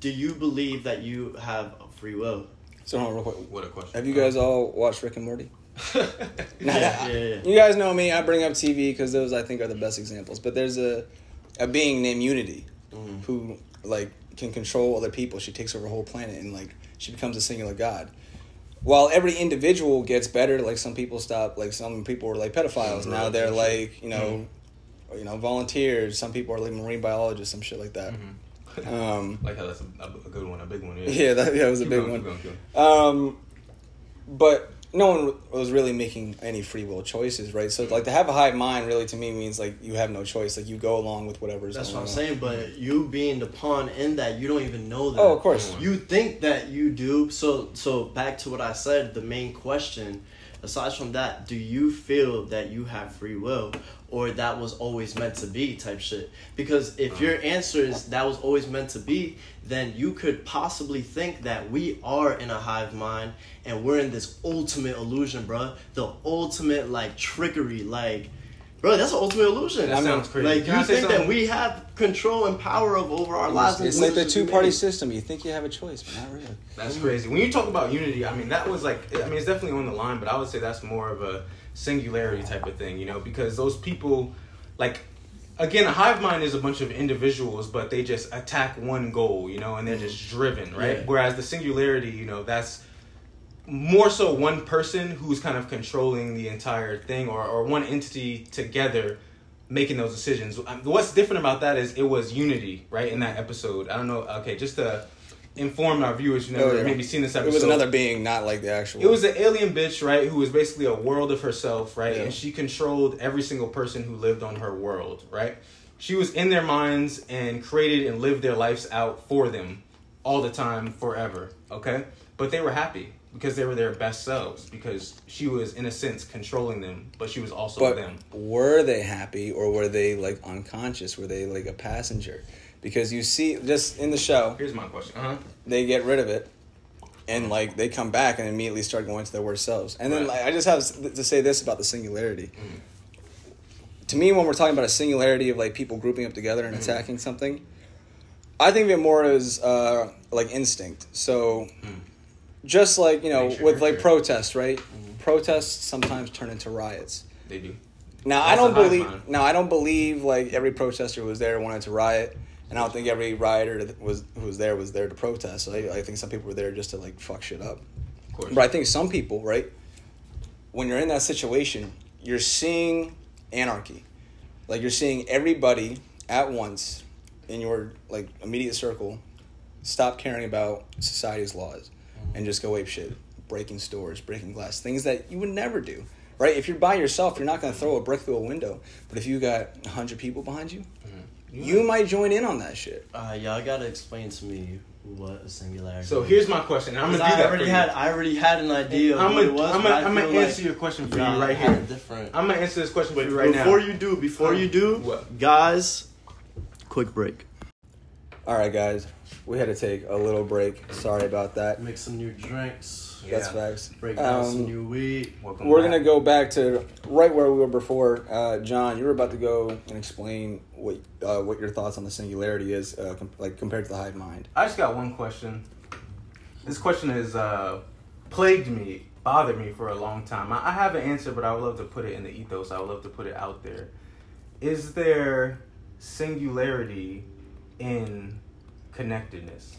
D: do you believe that you have free will?
B: so hold on real quick.
C: What a question.
B: Have you guys all watched Rick and Morty? Nah,
D: Yeah, yeah, yeah.
B: You guys know me. I bring up TV because those I think are the best examples. But there's a a being named Unity
D: Mhm.
B: who like can control other people. She takes over a whole planet and like she becomes a singular god. While every individual gets better, like some people stop, like some people were like pedophiles. Now they're like you know, you know volunteers. Some people are like marine biologists, some shit like that.
C: Mhm.
B: Um,
C: like how that's a, a good one, a big one. Yeah,
B: yeah, that, that was a
C: Keep
B: big
C: going,
B: one.
C: keep going, keep going.
B: Um, but no one was really making any free will choices, right? So like to have a hive mind really to me means like you have no choice. Like you go along with whatever's
D: That's
B: going
D: what I'm
B: on.
D: saying. But you being the pawn in that, you don't even know that.
B: Oh, of course.
D: You think that you do. So so back to what I said. The main question, aside from that, do you feel that you have free will, or that was always meant to be type shit? Because if your uh-huh. answer is that was always meant to be, then you could possibly think that we are in a hive mind and we're in this ultimate illusion, bruh. The ultimate like trickery, like. Bro, that's an ultimate illusion.
C: That
B: I mean,
C: sounds crazy.
D: Like
C: Can
D: you
C: say
D: think that we have control and power of over our lives.
B: It's like the two party system. You think you have a choice, but not really.
C: That's crazy. When you talk about unity, I mean that was like I mean it's definitely on the line, but I would say that's more of a singularity type of thing, you know, because those people like again, a hive mind is a bunch of individuals, but they just attack one goal, you know, and they're mm. just driven, right?
D: Yeah.
C: Whereas the singularity, you know, that's more so one person who's kind of controlling the entire thing or, or one entity together making those decisions. What's different about that is it was unity, right, in that episode. I don't know, okay, just to inform our viewers who never
B: Oh, yeah.
C: maybe seen this episode.
B: It was another being, not like the actual.
C: It was an alien bitch, right, who was basically a world of herself, right?
B: Yeah.
C: And she controlled every single person who lived on her world, right? She was in their minds and created and lived their lives out for them all the time, forever, okay? But they were happy because they were their best selves because she was, in a sense, controlling them, but she was also
B: But
C: them.
B: were they happy or were they like unconscious? Were they like a passenger? Because you see, just in the show,
C: Here's my question. Uh huh.
B: they get rid of it and like they come back and immediately start going to their worst selves and then
C: Right.
B: like, i just have to say this about the singularity to me when we're talking about a singularity of like people grouping up together and attacking something i think of it more as uh, like instinct so just like you know
C: Nature,
B: with like
C: nurture.
B: protests right protests sometimes turn into riots
C: They do.
B: now I don't believe. Now I don't believe like every protester was there wanted to riot, and I don't think every rioter that was who was there was there to protest. So I, I think some people were there just to like fuck shit up.
C: Of course.
B: But I think some people, right, when you're in that situation, you're seeing anarchy. Like you're seeing everybody at once in your like immediate circle stop caring about society's laws and just go ape shit, breaking stores, breaking glass, things that you would never do. Right? If you're by yourself, you're not going to throw a brick through a window. But if you got 100 people behind you, you might join in on that shit.
D: Uh, y'all gotta explain to me what a singularity.
C: So here's my question. I'm
D: 'Cause
C: gonna do that I
D: already
C: for
D: had
C: you.
D: I already had an idea of
C: I'm gonna. I'm
D: but
C: gonna,
D: I
C: I'm gonna
D: feel like
C: answer your question for
D: y'all
C: you right here.
D: Different.
C: I'm gonna answer this question for you right
D: before
C: now.
D: you do, before you do,
C: What?
D: guys, quick break.
B: All right, guys. We had to take a little break. Sorry about that.
D: Make some new drinks.
B: That's
C: Yeah.
B: facts.
D: Break down some
B: Um,
D: new weed.
C: Welcome
B: We're
C: back.
B: gonna go back to right where we were before. Uh, John, you were about to go and explain what uh, what your thoughts on the singularity is, uh, com- like compared to the hive mind.
C: I just got one question. This question has uh, plagued me, bothered me for a long time. I, I have an answer, but I would love to put it in the ethos. I would love to put it out there. Is there singularity in connectedness?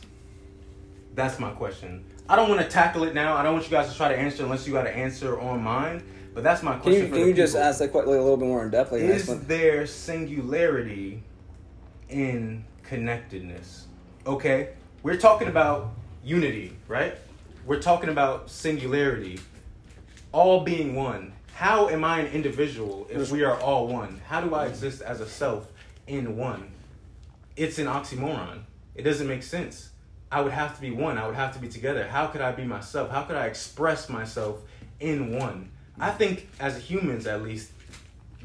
C: That's my question. I don't want to tackle it now. I don't want you guys to try to answer unless you got an answer on mine. But that's my
B: Can
C: question.
B: you
C: for
B: can you just ask that que- like, a little bit more in depth? Like,
C: Is there singularity in connectedness. Okay? We're talking about unity, right? We're talking about singularity, all being one. How am I an individual if we are all one? How do I exist as a self in one? It's an oxymoron. It doesn't make sense. I would have to be one. I would have to be together. How could I be myself? How could I express myself in one? I think as humans, at least,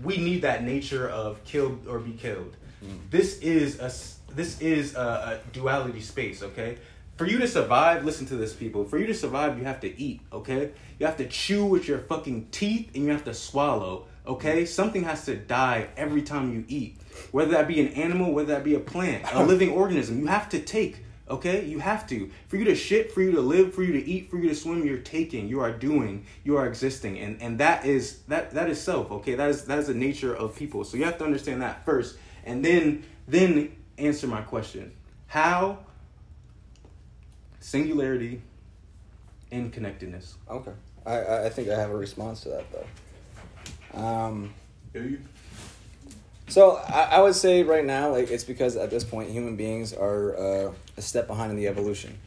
C: we need that nature of killed or be killed. Mm. This is a this is a, a duality space. Okay, for you to survive, listen to this, people. For you to survive, you have to eat. Okay, you have to chew with your fucking teeth and you have to swallow. Okay, something has to die every time you eat, whether that be an animal, whether that be a plant, a living organism. You have to take. Okay, you have to. For you to shit, for you to live, for you to eat, for you to swim, you're taking, you are doing, you are existing, and and that is that that is self. Okay, that is that is the nature of people. So you have to understand that first, and then then answer my question: How singularity and connectedness?
B: Okay. I, I I think I have a response to that though. Um,
C: Do you?
B: So I, I would say right now, like it's because at this point human beings are uh, a step behind in the evolution,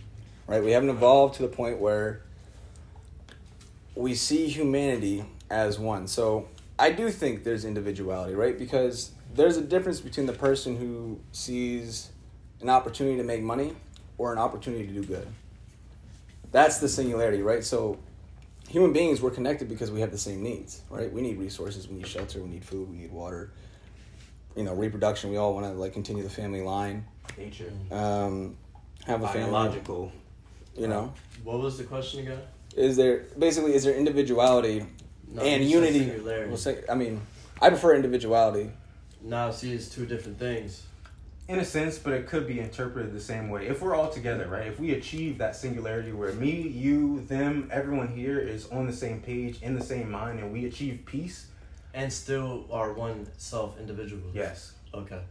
B: right? We haven't evolved to the point where we see humanity as one. So I do think there's individuality, right? Because there's a difference between the person who sees an opportunity to make money or an opportunity to do good. That's the singularity, right? So human beings we're connected because we have the same needs, right? We need resources, we need shelter, we need food, we need water. You know, reproduction. We all want to like continue the family line,
C: Nature.
B: um, have a family.
C: Biological.
B: You know,
D: What was the question again?
B: is there basically is there individuality
D: No,
B: and unity? We'll say. I mean, I prefer individuality.
D: Now, see, it's two different things.
C: in a sense, but it could be interpreted the same way. If we're all together, right? If we achieve that singularity where me, you, them, everyone here is on the same page, in the same mind, and we achieve peace,
D: And still are one self individual.
C: yes.
D: Okay.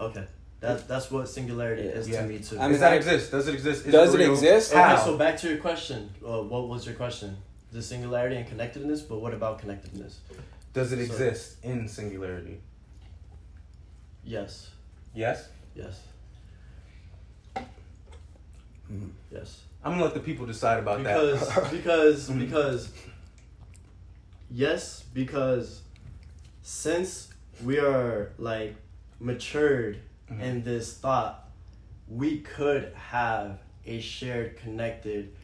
D: Okay. That that's what singularity is
C: Yeah.
D: to me too.
B: I mean,
C: Does that
B: I-
C: exist? Does it exist? Is
B: Does it
C: real?
B: exist?
C: How?
D: Okay, so back to your question. Uh, what was your question? The singularity and connectedness, but what about connectedness?
C: Does it
D: So-
C: exist in singularity?
D: Yes.
C: Yes.
D: Yes.
B: Mhm.
D: Yes.
C: I'm gonna let the people decide about
D: because
C: that.
D: because
C: because
D: because yes because since we are like matured
C: Mhm.
D: in this thought we could have a shared connected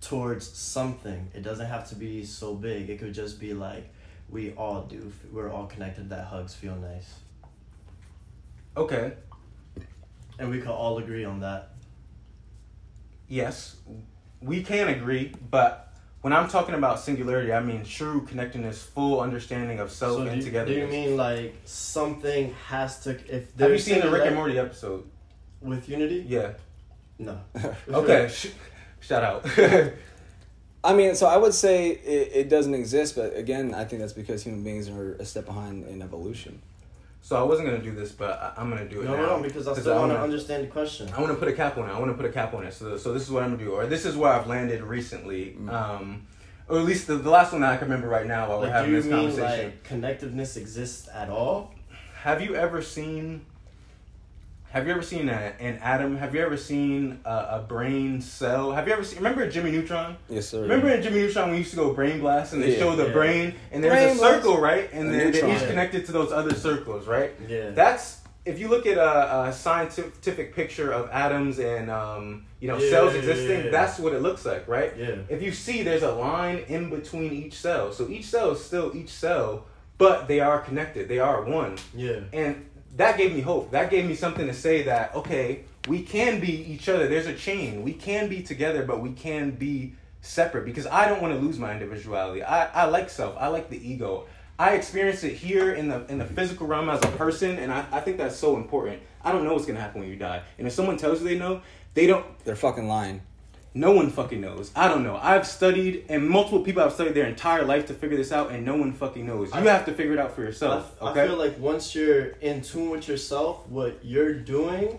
D: towards something. It doesn't have to be so big. It could just be like we all do. We're all connected. That hugs feel nice.
C: Okay.
D: and we could all agree on that.
C: Yes, we can agree, but when I'm talking about singularity, I mean true connectedness, full understanding of self
D: so
C: and
D: do, you-
C: together.
D: do you mean like something has to if
C: Have you seen the Rick and Morty episode?
D: with unity
C: Yeah.
D: no
C: Okay. Shout out.
B: I mean, so I would say it, it doesn't exist, but again, I think that's because human beings are a step behind in evolution.
C: So I wasn't gonna do this, but I- I'm gonna do it
D: No,
C: now.
D: no, no, because I
C: 'Cause
D: still want to
C: wanna-
D: understand the question.
C: I want to put a cap on it. I want to put a cap on it. So, so this is what I'm gonna do, or this is where I've landed recently,
B: Mm.
C: um, or at least the, the last one that I can remember right now while we're
D: Like, do
C: having
D: you
C: this
D: mean
C: conversation.
D: like connectiveness exists at all?
C: Have you ever seen? Have you ever seen a, an atom? Have you ever seen a, a brain cell? Have you ever seen? Remember Jimmy Neutron?
B: Yes, sir.
C: Remember in Jimmy Neutron when we used to go brain blast and they
B: Yeah.
C: show the
D: Yeah.
C: brain and there's
B: Brain
C: a
B: blast.
C: circle, right? And
B: A
C: they're, they're each connected to those other circles, right?
D: Yeah.
C: That's if you look at a, a scientific picture of atoms and um, you know
D: Yeah,
C: cells
D: yeah,
C: existing.
D: yeah.
C: That's what it looks like, right?
D: yeah.
C: If you see, there's a line in between each cell, so each cell is still each cell, but they are connected. They are one,
D: Yeah.
C: and that gave me hope. That gave me something to say that okay, we can be each other. There's a chain. We can be together, but we can be separate because I don't want to lose my individuality. I, I like self. I like the ego. I experience it here in the in the physical realm as a person, and I, I think that's so important. I don't know what's gonna happen when you die, and if someone tells you they know, they don't.
B: They're fucking lying.
C: No one fucking knows. I don't know. I've studied, and multiple people have studied their entire life to figure this out, and no one fucking knows. You
D: I-
C: have to figure it out for
D: I,
C: yourself.
D: I
C: Okay.
D: feel like once you're in tune with yourself, what you're doing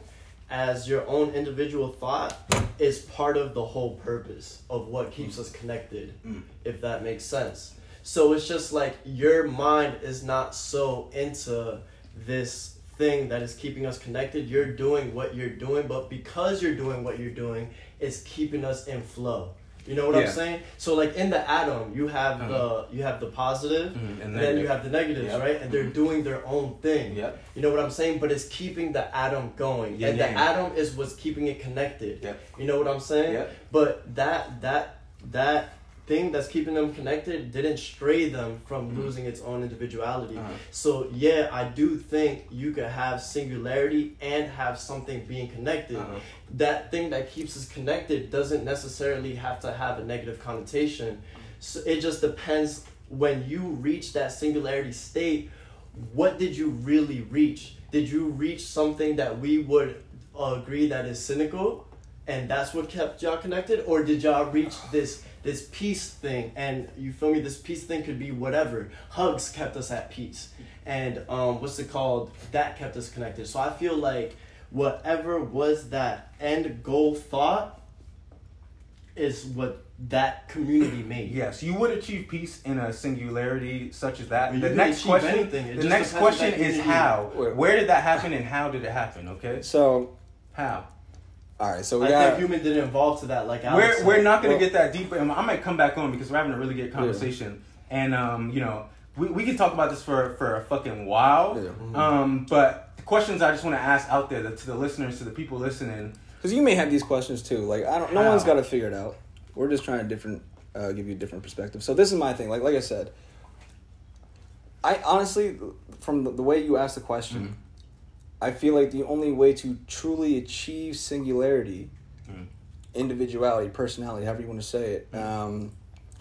D: as your own individual thought is part of the whole purpose of what keeps us connected,
C: Mm.
D: if that makes sense. So it's just like your mind is not so into this thing that is keeping us connected. You're doing what you're doing, but because you're doing what you're doing, it's keeping us in flow. You know what
C: Yeah.
D: I'm saying? So like in the atom, you have
C: Uh-huh.
D: the you have the positive,
C: Mhm, and
D: and then you have the negatives,
C: Yep.
D: right? And they're doing their own thing.
C: Yep.
D: You know what I'm saying? But it's keeping the atom going,
C: Yin
D: and the
C: yang.
D: atom is what's keeping it connected.
C: Yep.
D: You know what I'm saying?
C: Yep.
D: But that that that thing that's keeping them connected didn't stray them from
C: Mhm.
D: losing its own individuality.
C: Uh-huh.
D: So yeah, I do think you could have singularity and have something being connected.
C: Uh-huh.
D: That thing that keeps us connected doesn't necessarily have to have a negative connotation. So it just depends when you reach that singularity state, what did you really reach? Did you reach something that we would agree that is cynical and that's what kept y'all connected or did y'all reach this this peace thing and you feel me this peace thing could be whatever hugs kept us at peace and um what's it called that kept us connected so i feel like whatever was that end goal thought is what that community made
C: Yes, you would achieve peace in a singularity such as that.
D: You
C: the next question,
D: anything.
C: The next question
D: that
C: is
D: community.
C: how. Where did that happen, and how did it happen? Okay,
B: So,
C: how?
B: All right. So we
D: i
B: got.
D: think human didn't evolve to that like Alex
C: We're
D: said.
C: we're not gonna
B: Well-
C: get that deep. and I might come back on because we're having a really good conversation, and um, you know, we we can talk about this for for a fucking while.
B: Yeah.
C: Um, but the questions I just want to ask out there to the listeners, to the people listening.
B: Because you may have these questions too. Like I don't. No
C: How?
B: one's got to figure it out. We're just trying to different, uh, give you a different perspective. So this is my thing. Like like I said, I honestly, from the, the way you asked the question,
C: Mhm.
B: I feel like the only way to truly achieve singularity,
C: Mhm.
B: individuality, personality, however you want to say it, um,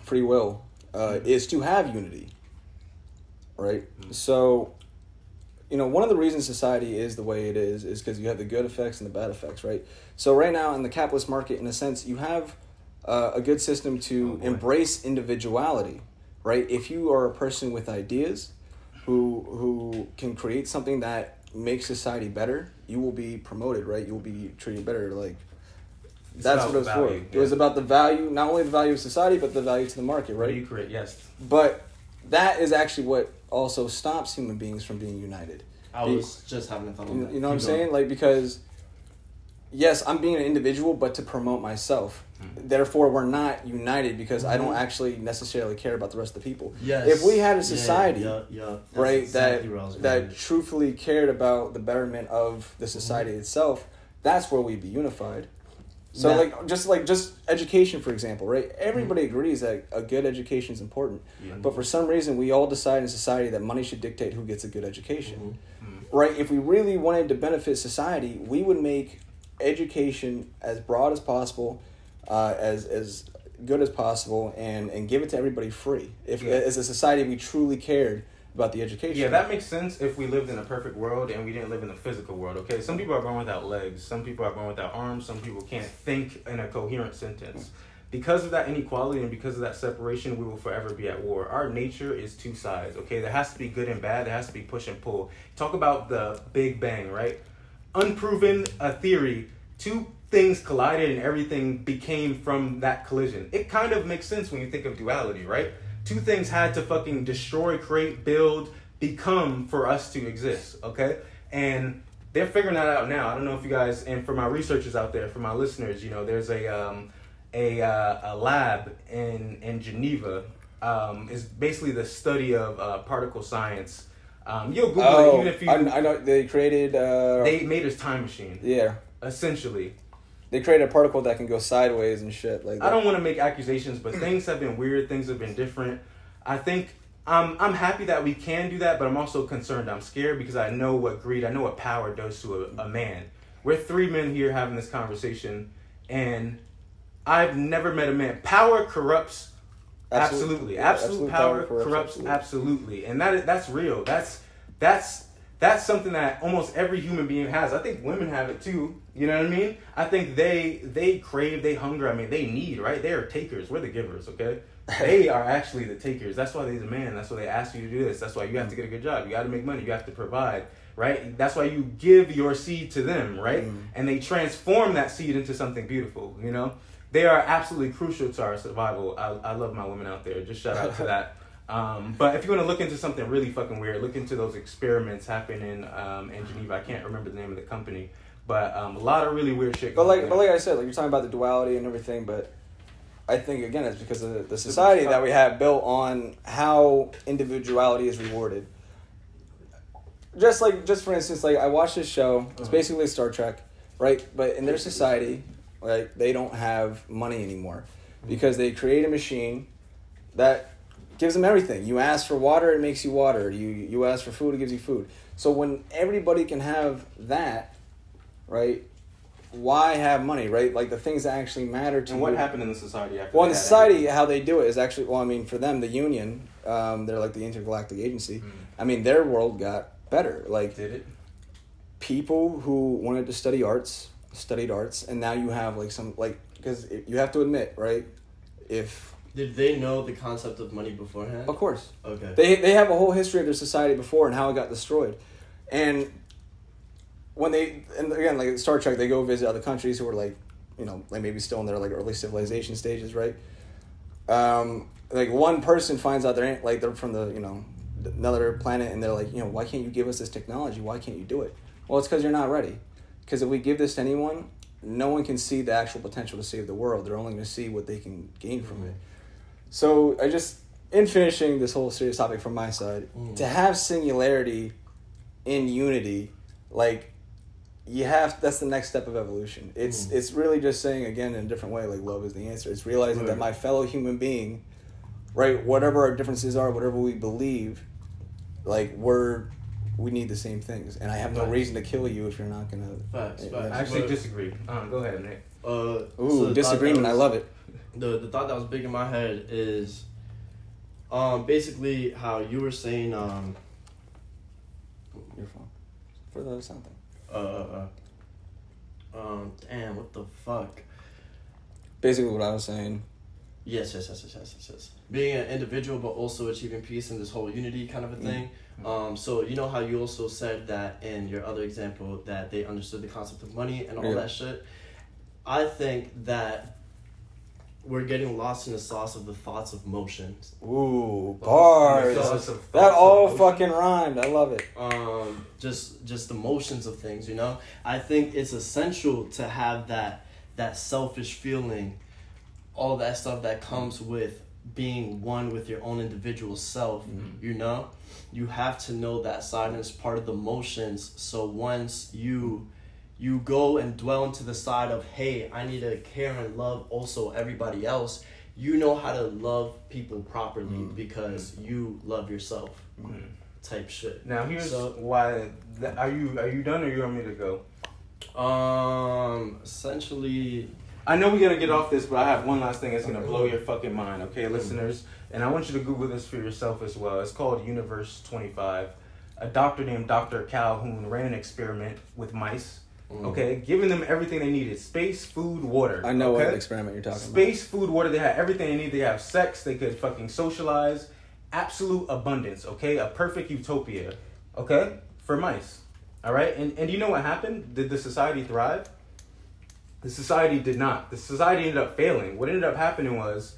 B: free will, uh, is to have unity. Right. So you know, one of the reasons society is the way it is is because you have the good effects and the bad effects, right? So right now in the capitalist market, in a sense, you have uh, a good system to
C: Oh,
B: embrace individuality, right? If you are a person with ideas, who who can create something that makes society better, you will be promoted, right? You will be treated better, like.
C: It's
B: That's what it was
C: value,
B: for. It was about the value, not only the value of society, but the value to the market, right?
C: you create? Yes.
B: But that is actually what also stops human beings from being united.
D: i was just having a thought on
B: You,
D: that
B: you know what I'm
D: going.
B: saying? Like because yes, I'm being an individual, but to promote myself.
C: Hmm.
B: Therefore, we're not united because I don't
D: Mhm.
B: actually necessarily care about the rest of the people.
D: Yes.
B: If we had a society,
D: yeah, yeah, That's
B: right,
D: exactly where I was
B: that that truthfully cared about the betterment of the society itself, that's where we'd be unified. So
D: Yeah.
B: like just like just education for example, right? Everybody agrees that a good education is important.
C: Yeah.
B: But for some reason we all decide in society that money should dictate who gets a good education
C: Mhm.
B: right? If we really wanted to benefit society, we would make education as broad as possible, uh, as as good as possible, and and give it to everybody free. If
C: Yeah.
B: as a society we truly cared about the education.
C: Yeah, that makes sense if we lived in a perfect world and we didn't live in a physical world. Okay, some people are born without legs, some people are born without arms, some people can't think in a coherent sentence. Because of that inequality and because of that separation, we will forever be at war. Our nature is two sides. Okay, there has to be good and bad. There has to be push and pull. Talk about the Big Bang, right? Unproven a theory. Two things collided and everything became from that collision. It kind of makes sense when you think of duality, right? Two things had to fucking destroy, create, build, become for us to exist, okay? And they're figuring that out now. I don't know if you guys, and for my researchers out there, for my listeners, you know, there's a um, a uh, a lab in in Geneva. Um, is basically the study of uh, particle science. Um, you'll Google
B: Oh,
C: it even if you.
B: I, I know they created. Uh,
C: they made his time machine,
B: yeah,
C: essentially.
B: they created a particle that can go sideways and shit like that.
C: I don't want to make accusations, but things have been weird. Things have been different. I think I'm I'm happy that we can do that, but I'm also concerned. I'm scared because I know what greed, I know what power does to a, a man. We're three men here having this conversation, and I've never met a man. Power corrupts.
B: Absolute-
C: Absolutely,
B: yeah,
C: absolute,
B: absolute
C: power,
B: power corrupts
C: corrupts
B: absolute.
C: absolutely, and that is, that's real. That's that's that's something that almost every human being has. I think women have it too. You know what I mean? I think they they crave, they hunger. I mean, they need right. They are takers. We're the givers. Okay, they are actually the takers. That's why they demand. That's why they ask you to do this. That's why you have to get a good job. You got to make money. You have to provide. Right. That's why you give your seed to them. Right.
B: Mm.
C: And they transform that seed into something beautiful. You know. They are absolutely crucial to our survival. I, I love my women out there. Just shout out to that. Um, but if you want to look into something really fucking weird, look into those experiments happening um, in Geneva. I can't remember the name of the company, but um, a lot of really weird shit.
B: But like, but like I said, like you're talking about the duality and everything, but I think again it's because of the, the society that we have built on how individuality is rewarded. Just like, just for instance, like I watched this show. It's
C: Uh-huh.
B: basically Star Trek, right? But in their society, like they don't have money anymore because they create a machine that gives them everything. You ask for water, it makes you water. You you ask for food, it gives you food. So when everybody can have that, right? Why have money, right? Like the things that actually matter to
C: and what
B: you.
C: happened in the society after?
B: Well, in the society,
C: everything?
B: how they do it is actually well. I mean, for them, the union, um, they're like the intergalactic agency.
C: Mhm.
B: I mean, their world got better. Like
C: did it?
B: people who wanted to study arts studied arts, and now you have like some like because you have to admit, right? If
D: Did they know the concept of money beforehand?
B: of course
D: Okay.
B: They they have a whole history of their society before and how it got destroyed, and when they and again like Star Trek, they go visit other countries who are like, you know, like maybe still in their like early civilization stages, right? Um, like one person finds out they're like they're from the you know another planet, and they're like, you know, why can't you give us this technology? Why can't you do it? Well, it's because you're not ready. Because if we give this to anyone, no one can see the actual potential to save the world. They're only going to see what they can gain from it. So I just, in finishing this whole serious topic from my side,
D: Mm.
B: to have singularity in unity, like you have that's the next step of evolution. It's
D: Mm.
B: it's really just saying again in a different way, like love is the answer. It's realizing that my fellow human being, right, whatever our differences are, whatever we believe, like we're we need the same things, and I have no
D: Right.
B: reason to kill you if you're not gonna.
D: Facts,
B: Yeah,
D: facts.
C: I actually
D: But-
C: disagree. Um, go ahead, Nick.
D: Uh,
B: Ooh,
D: thought
B: disagreement.
D: that
B: I love it.
D: The the thought that was big in my head is, um, basically how you were saying, um,
B: Your phone for the something.
D: uh, uh, uh, um, damn, what the fuck?
B: Basically, what I was saying.
D: Yes, yes, yes, yes, yes, yes, yes. Being an individual, but also achieving peace in this whole unity kind of a thing. Um, so you know how you also said that in your other example that they understood the concept of money and all
B: Yeah.
D: that shit. I think that we're getting lost in the sauce of the thoughts of motions.
B: Ooh,
C: Bars.
B: That all fucking rhymed. I love it.
D: um, just just the motions of things. You know, I think it's essential to have that that selfish feeling, all that stuff that comes with being one with your own individual self.
C: Mhm.
D: You know, you have to know that side and it's part of the motions. So once you you go and dwell into the side of hey, I need to care and love also everybody else. You know how to love people properly
B: Mm.
D: because you love yourself.
C: Mhm.
D: Type shit.
C: Now here's
D: So-
C: why. Th- are you are you done or you want me to go?
D: Um, essentially,
C: I know we gotta get off this, but I have one last thing that's gonna blow your fucking mind, okay, listeners? And I want you to Google this for yourself as well. It's called Universe 25. A doctor named Dr. Calhoun ran an experiment with mice,
D: mm,
C: okay, giving them everything they needed space, food, water.
B: I know
C: okay?
B: what experiment you're talking
C: Space, food, water, they had everything they need. They have sex, they could fucking socialize. Absolute abundance, okay? A perfect utopia, okay? For mice. All right? And and you know what happened? Did the society thrive? The society did not. The society ended up failing. What ended up happening was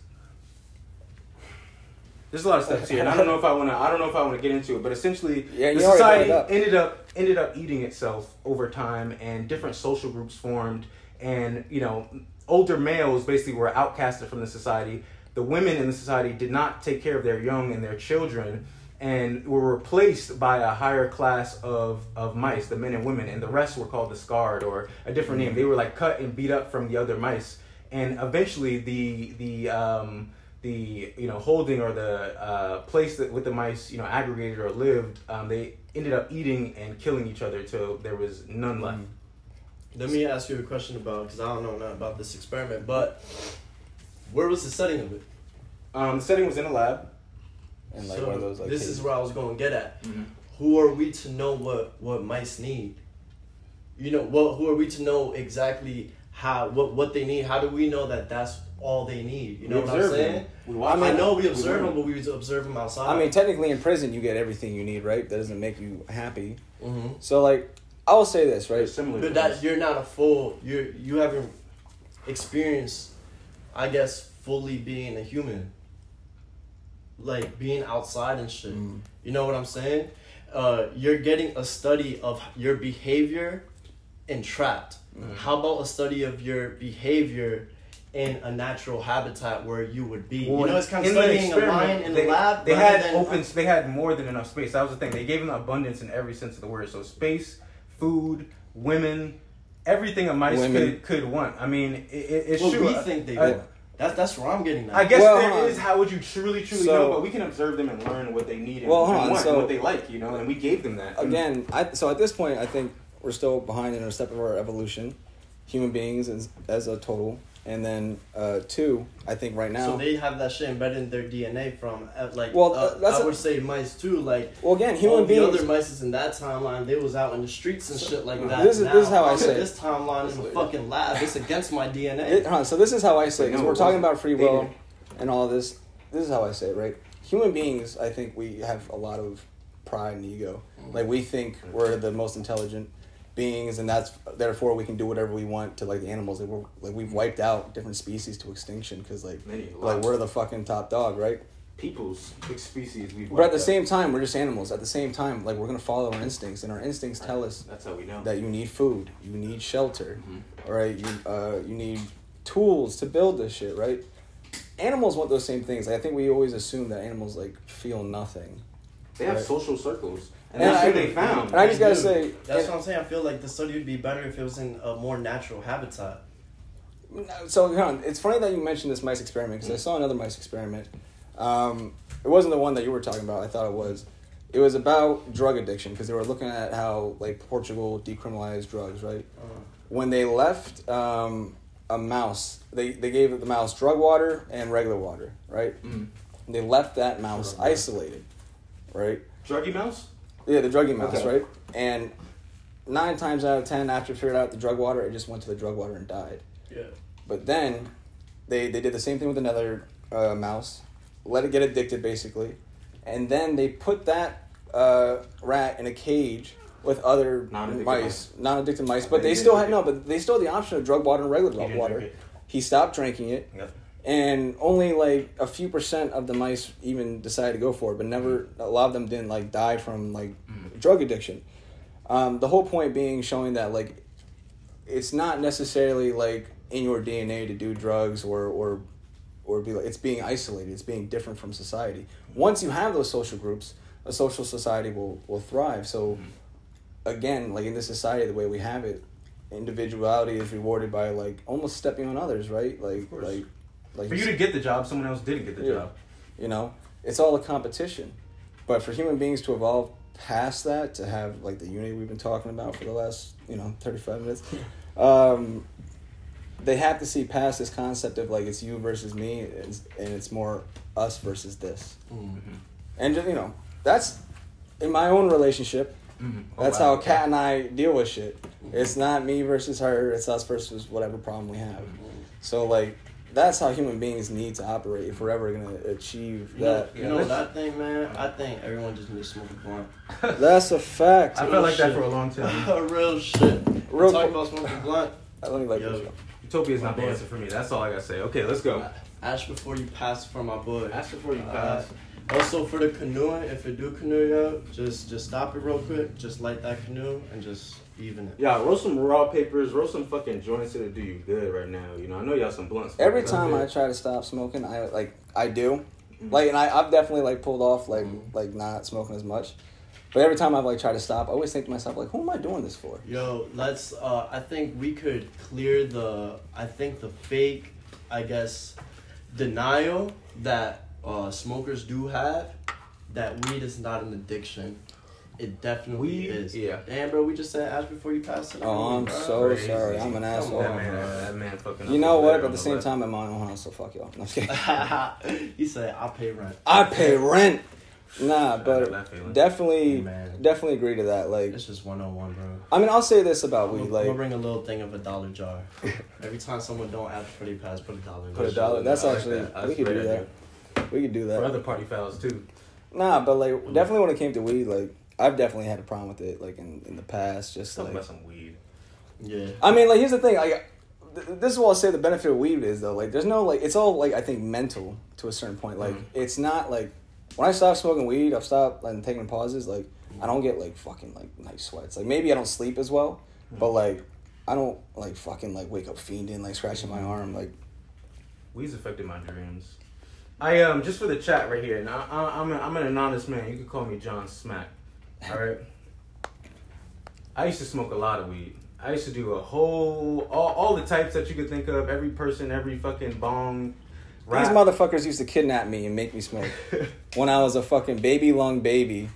C: there's a lot of steps here, and I don't know if I want to. I don't know if I want to get into it, but essentially,
B: Yeah,
C: the
B: you already brought
C: society
B: up.
C: ended up ended up eating itself over time, and different social groups formed, and you know, older males basically were outcasted from the society. The women in the society did not take care of their young and their children, and were replaced by a higher class of of mice, the men and women, and the rest were called the scarred or a different name. They were like cut and beat up from the other mice, and eventually the the um, the you know holding or the uh, place that with the mice you know aggregated or lived, um, they ended up eating and killing each other till there was none left.
D: let me ask you a question about because I don't know nothing about this experiment, but where was the setting of it?
C: Um, the setting was in a lab.
B: And like
D: So,
B: one of those like
D: this
B: cages.
D: is where I was going to get at. Who are we to know what what mice need? You know, what who are we to know exactly how what what they need? How do we know that that's all they need? You know
C: We
D: what I'm saying?
C: them. We
B: I mean,
D: I know we
C: We
D: observe them, but we observe them outside.
B: I mean, technically in prison you get everything you need, right? That doesn't make you happy.
D: hmm
B: So like, I will say this, right?
C: Similar.
D: but
C: to
D: that you're not a full. You you haven't experienced, I guess, fully being a human. like being outside and shit.
B: Mm.
D: You know what I'm saying? Uh, you're getting a study of your behavior entrapped.
B: Mm.
D: How about a study of your behavior in a natural habitat where you would be? you know, it's kind of
C: in the
D: studying a
C: experiment,
D: lion in
C: they,
D: the lab.
C: They had
D: than-
C: open. They had more than enough space. That was the thing. They gave them abundance in every sense of the word. So space, food, women, everything a mice
B: Women.
C: could could want. I mean, it, it, it's
D: Well,
C: true.
D: we think they
C: I-
D: would. That's that's where I'm getting at.
C: I guess
B: Well,
C: there
B: hold on.
C: is. How would you truly, truly
B: So-
C: know? But we can observe them and learn what they need and,
B: Well,
C: and
B: hold on,
C: want
B: so-
C: and what they like. You know, and we gave them that.
B: again, I so at this point, I think we're still behind in a step of our evolution, human beings as, as a total, and then uh, two, I think right now.
D: So they have that shit embedded in their DNA from uh, like
B: Well,
D: uh,
B: that's
D: I
B: a-
D: would say mice too. Like
B: well, again,
D: all
B: human
D: the
B: beings.
D: other mice in that timeline, they was out in the streets and shit like that.
B: This is-
D: now,
B: this is how I say.
D: This timeline is a fucking lab. It's against my DNA.
B: It, hold on, so this is how I say it. 'cause
C: No,
B: we're talking about free will
C: didn't.
B: and all of this. This is how I say it, right? Human beings, I think we have a lot of pride and ego. Like we think we're the most intelligent beings, and that's therefore we can do whatever we want to like the animals. Like, we're, like we've wiped out different species to extinction because like
C: Many,
B: like we're the fucking top dog, right?
C: people's big species. We've
B: But at the
C: out.
B: same time, we're just animals. At the same time, like we're gonna follow our instincts, and our instincts tell us
C: That's how we know.
B: that you need food, you need shelter,
C: Mhm.
B: all right? You uh, you need tools to build this shit, right? Animals want those same things. I think we always assume that animals like feel nothing.
C: They have
B: Right.
C: social circles, and,
B: And
C: that's
B: I-
C: what they found.
B: And I just gotta
D: do.
B: say,
D: That's what I'm saying. I feel like the study would be better if it was in a more natural habitat.
B: so hold on. It's funny that you mentioned this mice experiment because I saw another mice experiment. Um, it wasn't the one that you were talking about. I thought it was. It was about drug addiction because they were looking at how like Portugal decriminalized drugs, right?
D: Uh,
B: when they left um, a mouse, they, they gave the mouse drug water and regular water, right?
C: Mm.
B: They left that mouse
C: Drug water.
B: isolated, right?
C: Druggy mouse.
B: Yeah, the druggy mouse,
C: Okay.
B: right? And nine times out of ten, after figured out the drug water, it just went to the drug water and died.
D: yeah.
B: But then they they did the same thing with another uh, mouse, let it get addicted basically, and then they put that uh, rat in a cage with other
C: Non-addicted
B: mice,
C: mice.
B: non-addicted mice. But
C: then
B: they still had no, but they still had the option of drug water and regular
C: He
B: water. He stopped drinking it,
C: Yep.
B: And only like a few percent of the mice even decided to go for it. But never a lot of them didn't like die from like
C: Mm.
B: drug addiction. Um, the whole point being showing that like it's not necessarily like in your DNA to do drugs or or or be like it's being isolated. It's being different from society. Once you have those social groups, a social society will will thrive. So again, like in this society, the way we have it, individuality is rewarded by like almost stepping on others, right? Like like like
C: For you to get the job, someone else didn't get the
B: Yeah.
C: job.
B: you know, it's all a competition. But for human beings to evolve past that, to have like the unity we've been talking about for the last, you know, 35 minutes, um, they have to see past this concept of like it's you versus me, and it's, and it's more us versus this.
D: Mm.
B: And, you know, that's in my own relationship.
C: Mhm. Oh,
B: That's
C: wow.
B: how Kat and I deal with shit. It's not me versus her, it's us versus whatever problem we have. So, like, that's how human beings need to operate if we're ever going to achieve
D: You know,
B: that.
D: you know that thing, man. I think everyone just needs to smoke a blunt.
B: That's a fact.
C: I felt like that for a long time.
D: Real shit.
B: Real
D: Talking about smoking a blunt.
B: Uh, Let me like
D: Yo.
B: this.
C: Utopia's not the answer for me. That's all I gotta say. Okay, let's go.
D: Ask before you pass for my boy.
C: Ask before you
D: Uh,
C: pass.
D: also for the canoeing, if you do canoe, yo, just just stop it real quick. Just light that canoe and just even it.
C: Yeah, roll some raw papers, roll some fucking joints that'll do you good right now. You know, I know y'all some blunts.
B: Every time I try to stop smoking, I like I do,
C: Mhm.
B: like, and I, I've definitely like pulled off like
D: Mhm.
B: like not smoking as much. But every time I've like tried to stop, I always think to myself like, who am I doing this for?
D: Yo, let's. Uh, I think we could clear the. I think the fake, I guess, denial that uh, smokers do have that weed is not an addiction. It definitely
C: Weed?
D: is.
C: Yeah.
D: Damn, bro, we just said ask before you pass it.
B: Oh, I'm
D: bro.
B: so
C: Crazy.
B: sorry. I'm an asshole.
C: That man, that man fucking.
B: You know what? But at the same time, I'm my own house, so fuck y'all. No, I'm
D: he said, "I'll pay rent."
B: I pay rent. Nah, but definitely,
D: Man.
B: definitely agree to that. Like,
D: It's just one on one, bro.
B: I mean, I'll say this about
D: I'm
B: weed.
D: gonna- I'm
B: Like,
D: bring a little thing of a dollar jar. Every time someone don't ask for the pass, put a dollar. in
B: Put a dollar. That's
C: I like
B: actually
C: that.
B: We could do
C: great
B: that. We could do that for
C: other party fouls too.
B: Nah, but like definitely when it came to weed, like I've definitely had a problem with it. Like in, in the past, just
C: Talk
B: like
C: about some weed.
D: Yeah.
B: I mean, like here's the thing. Like th- this is what I'll say. The benefit of weed is though, like there's no like it's all like I think mental to a certain point. Like
C: Mhm.
B: it's not like when I stop smoking weed, I've stopped like taking pauses. Like I don't get like fucking like nice sweats. Like maybe I don't sleep as well, but like I don't like fucking like wake up fiending like scratching my arm like.
C: Weed's affected my dreams. I um just for the chat right here. Now I, I'm a, I'm an anonymous man. You can call me John Smack. All right. I used to smoke a lot of weed. I used to do a whole all, all the types that you could think of. Every person, every fucking bong.
B: These motherfuckers used to kidnap me and make me smoke when I was a fucking baby lung baby.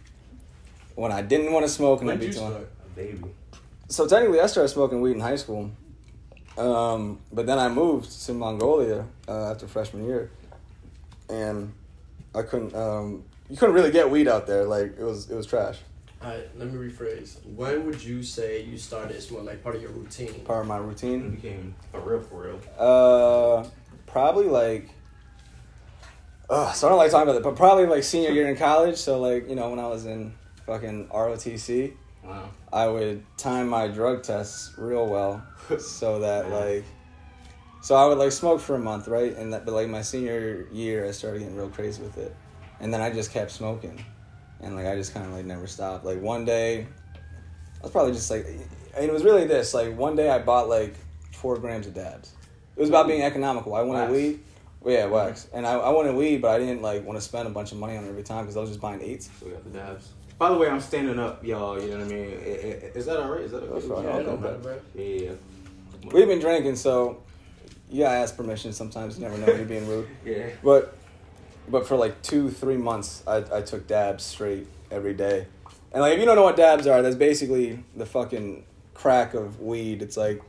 B: When I didn't want to smoke and I'd be doing.
C: baby.
B: So technically, I started smoking weed in high school, um, but then I moved to Mongolia uh, after freshman year, and I couldn't. Um, you couldn't really get weed out there. Like it was, it was trash.
D: Alright, let me rephrase. When would you say you started smoking like part of your routine?
B: Part of my routine.
C: It
B: routine.
C: became for real, for real.
B: Uh, probably like. Uh, so I don't like talking about it, but probably like senior year in college. So like you know when I was in fucking ROTC,
C: Wow.
B: I would time my drug tests real well so that like so I would like smoke for a month, right? And that but like my senior year I started getting real crazy with it. And then I just kept smoking. And like I just kind of like never stopped. Like one day I was probably just like and it was really this, like one day I bought like 4 grams of dabs. It was about being economical. I wanted
C: Wax.
B: weed. Well, yeah, mm-hmm. wax. And I, I wanted weed, but I didn't like want to spend a bunch of money on it every time because I was just buying eights.
C: So we got the dabs. By the way, I'm standing up, y'all. You know what I mean? Is that alright? Is that okay? Yeah, matter.
D: bro.
C: Yeah, yeah.
B: We've been drinking, so you gotta ask permission. Sometimes you never know when you're being rude.
C: Yeah.
B: But but for like two, three months, I, I took dabs straight every day. And like if you don't know what dabs are, that's basically the fucking crack of weed. It's like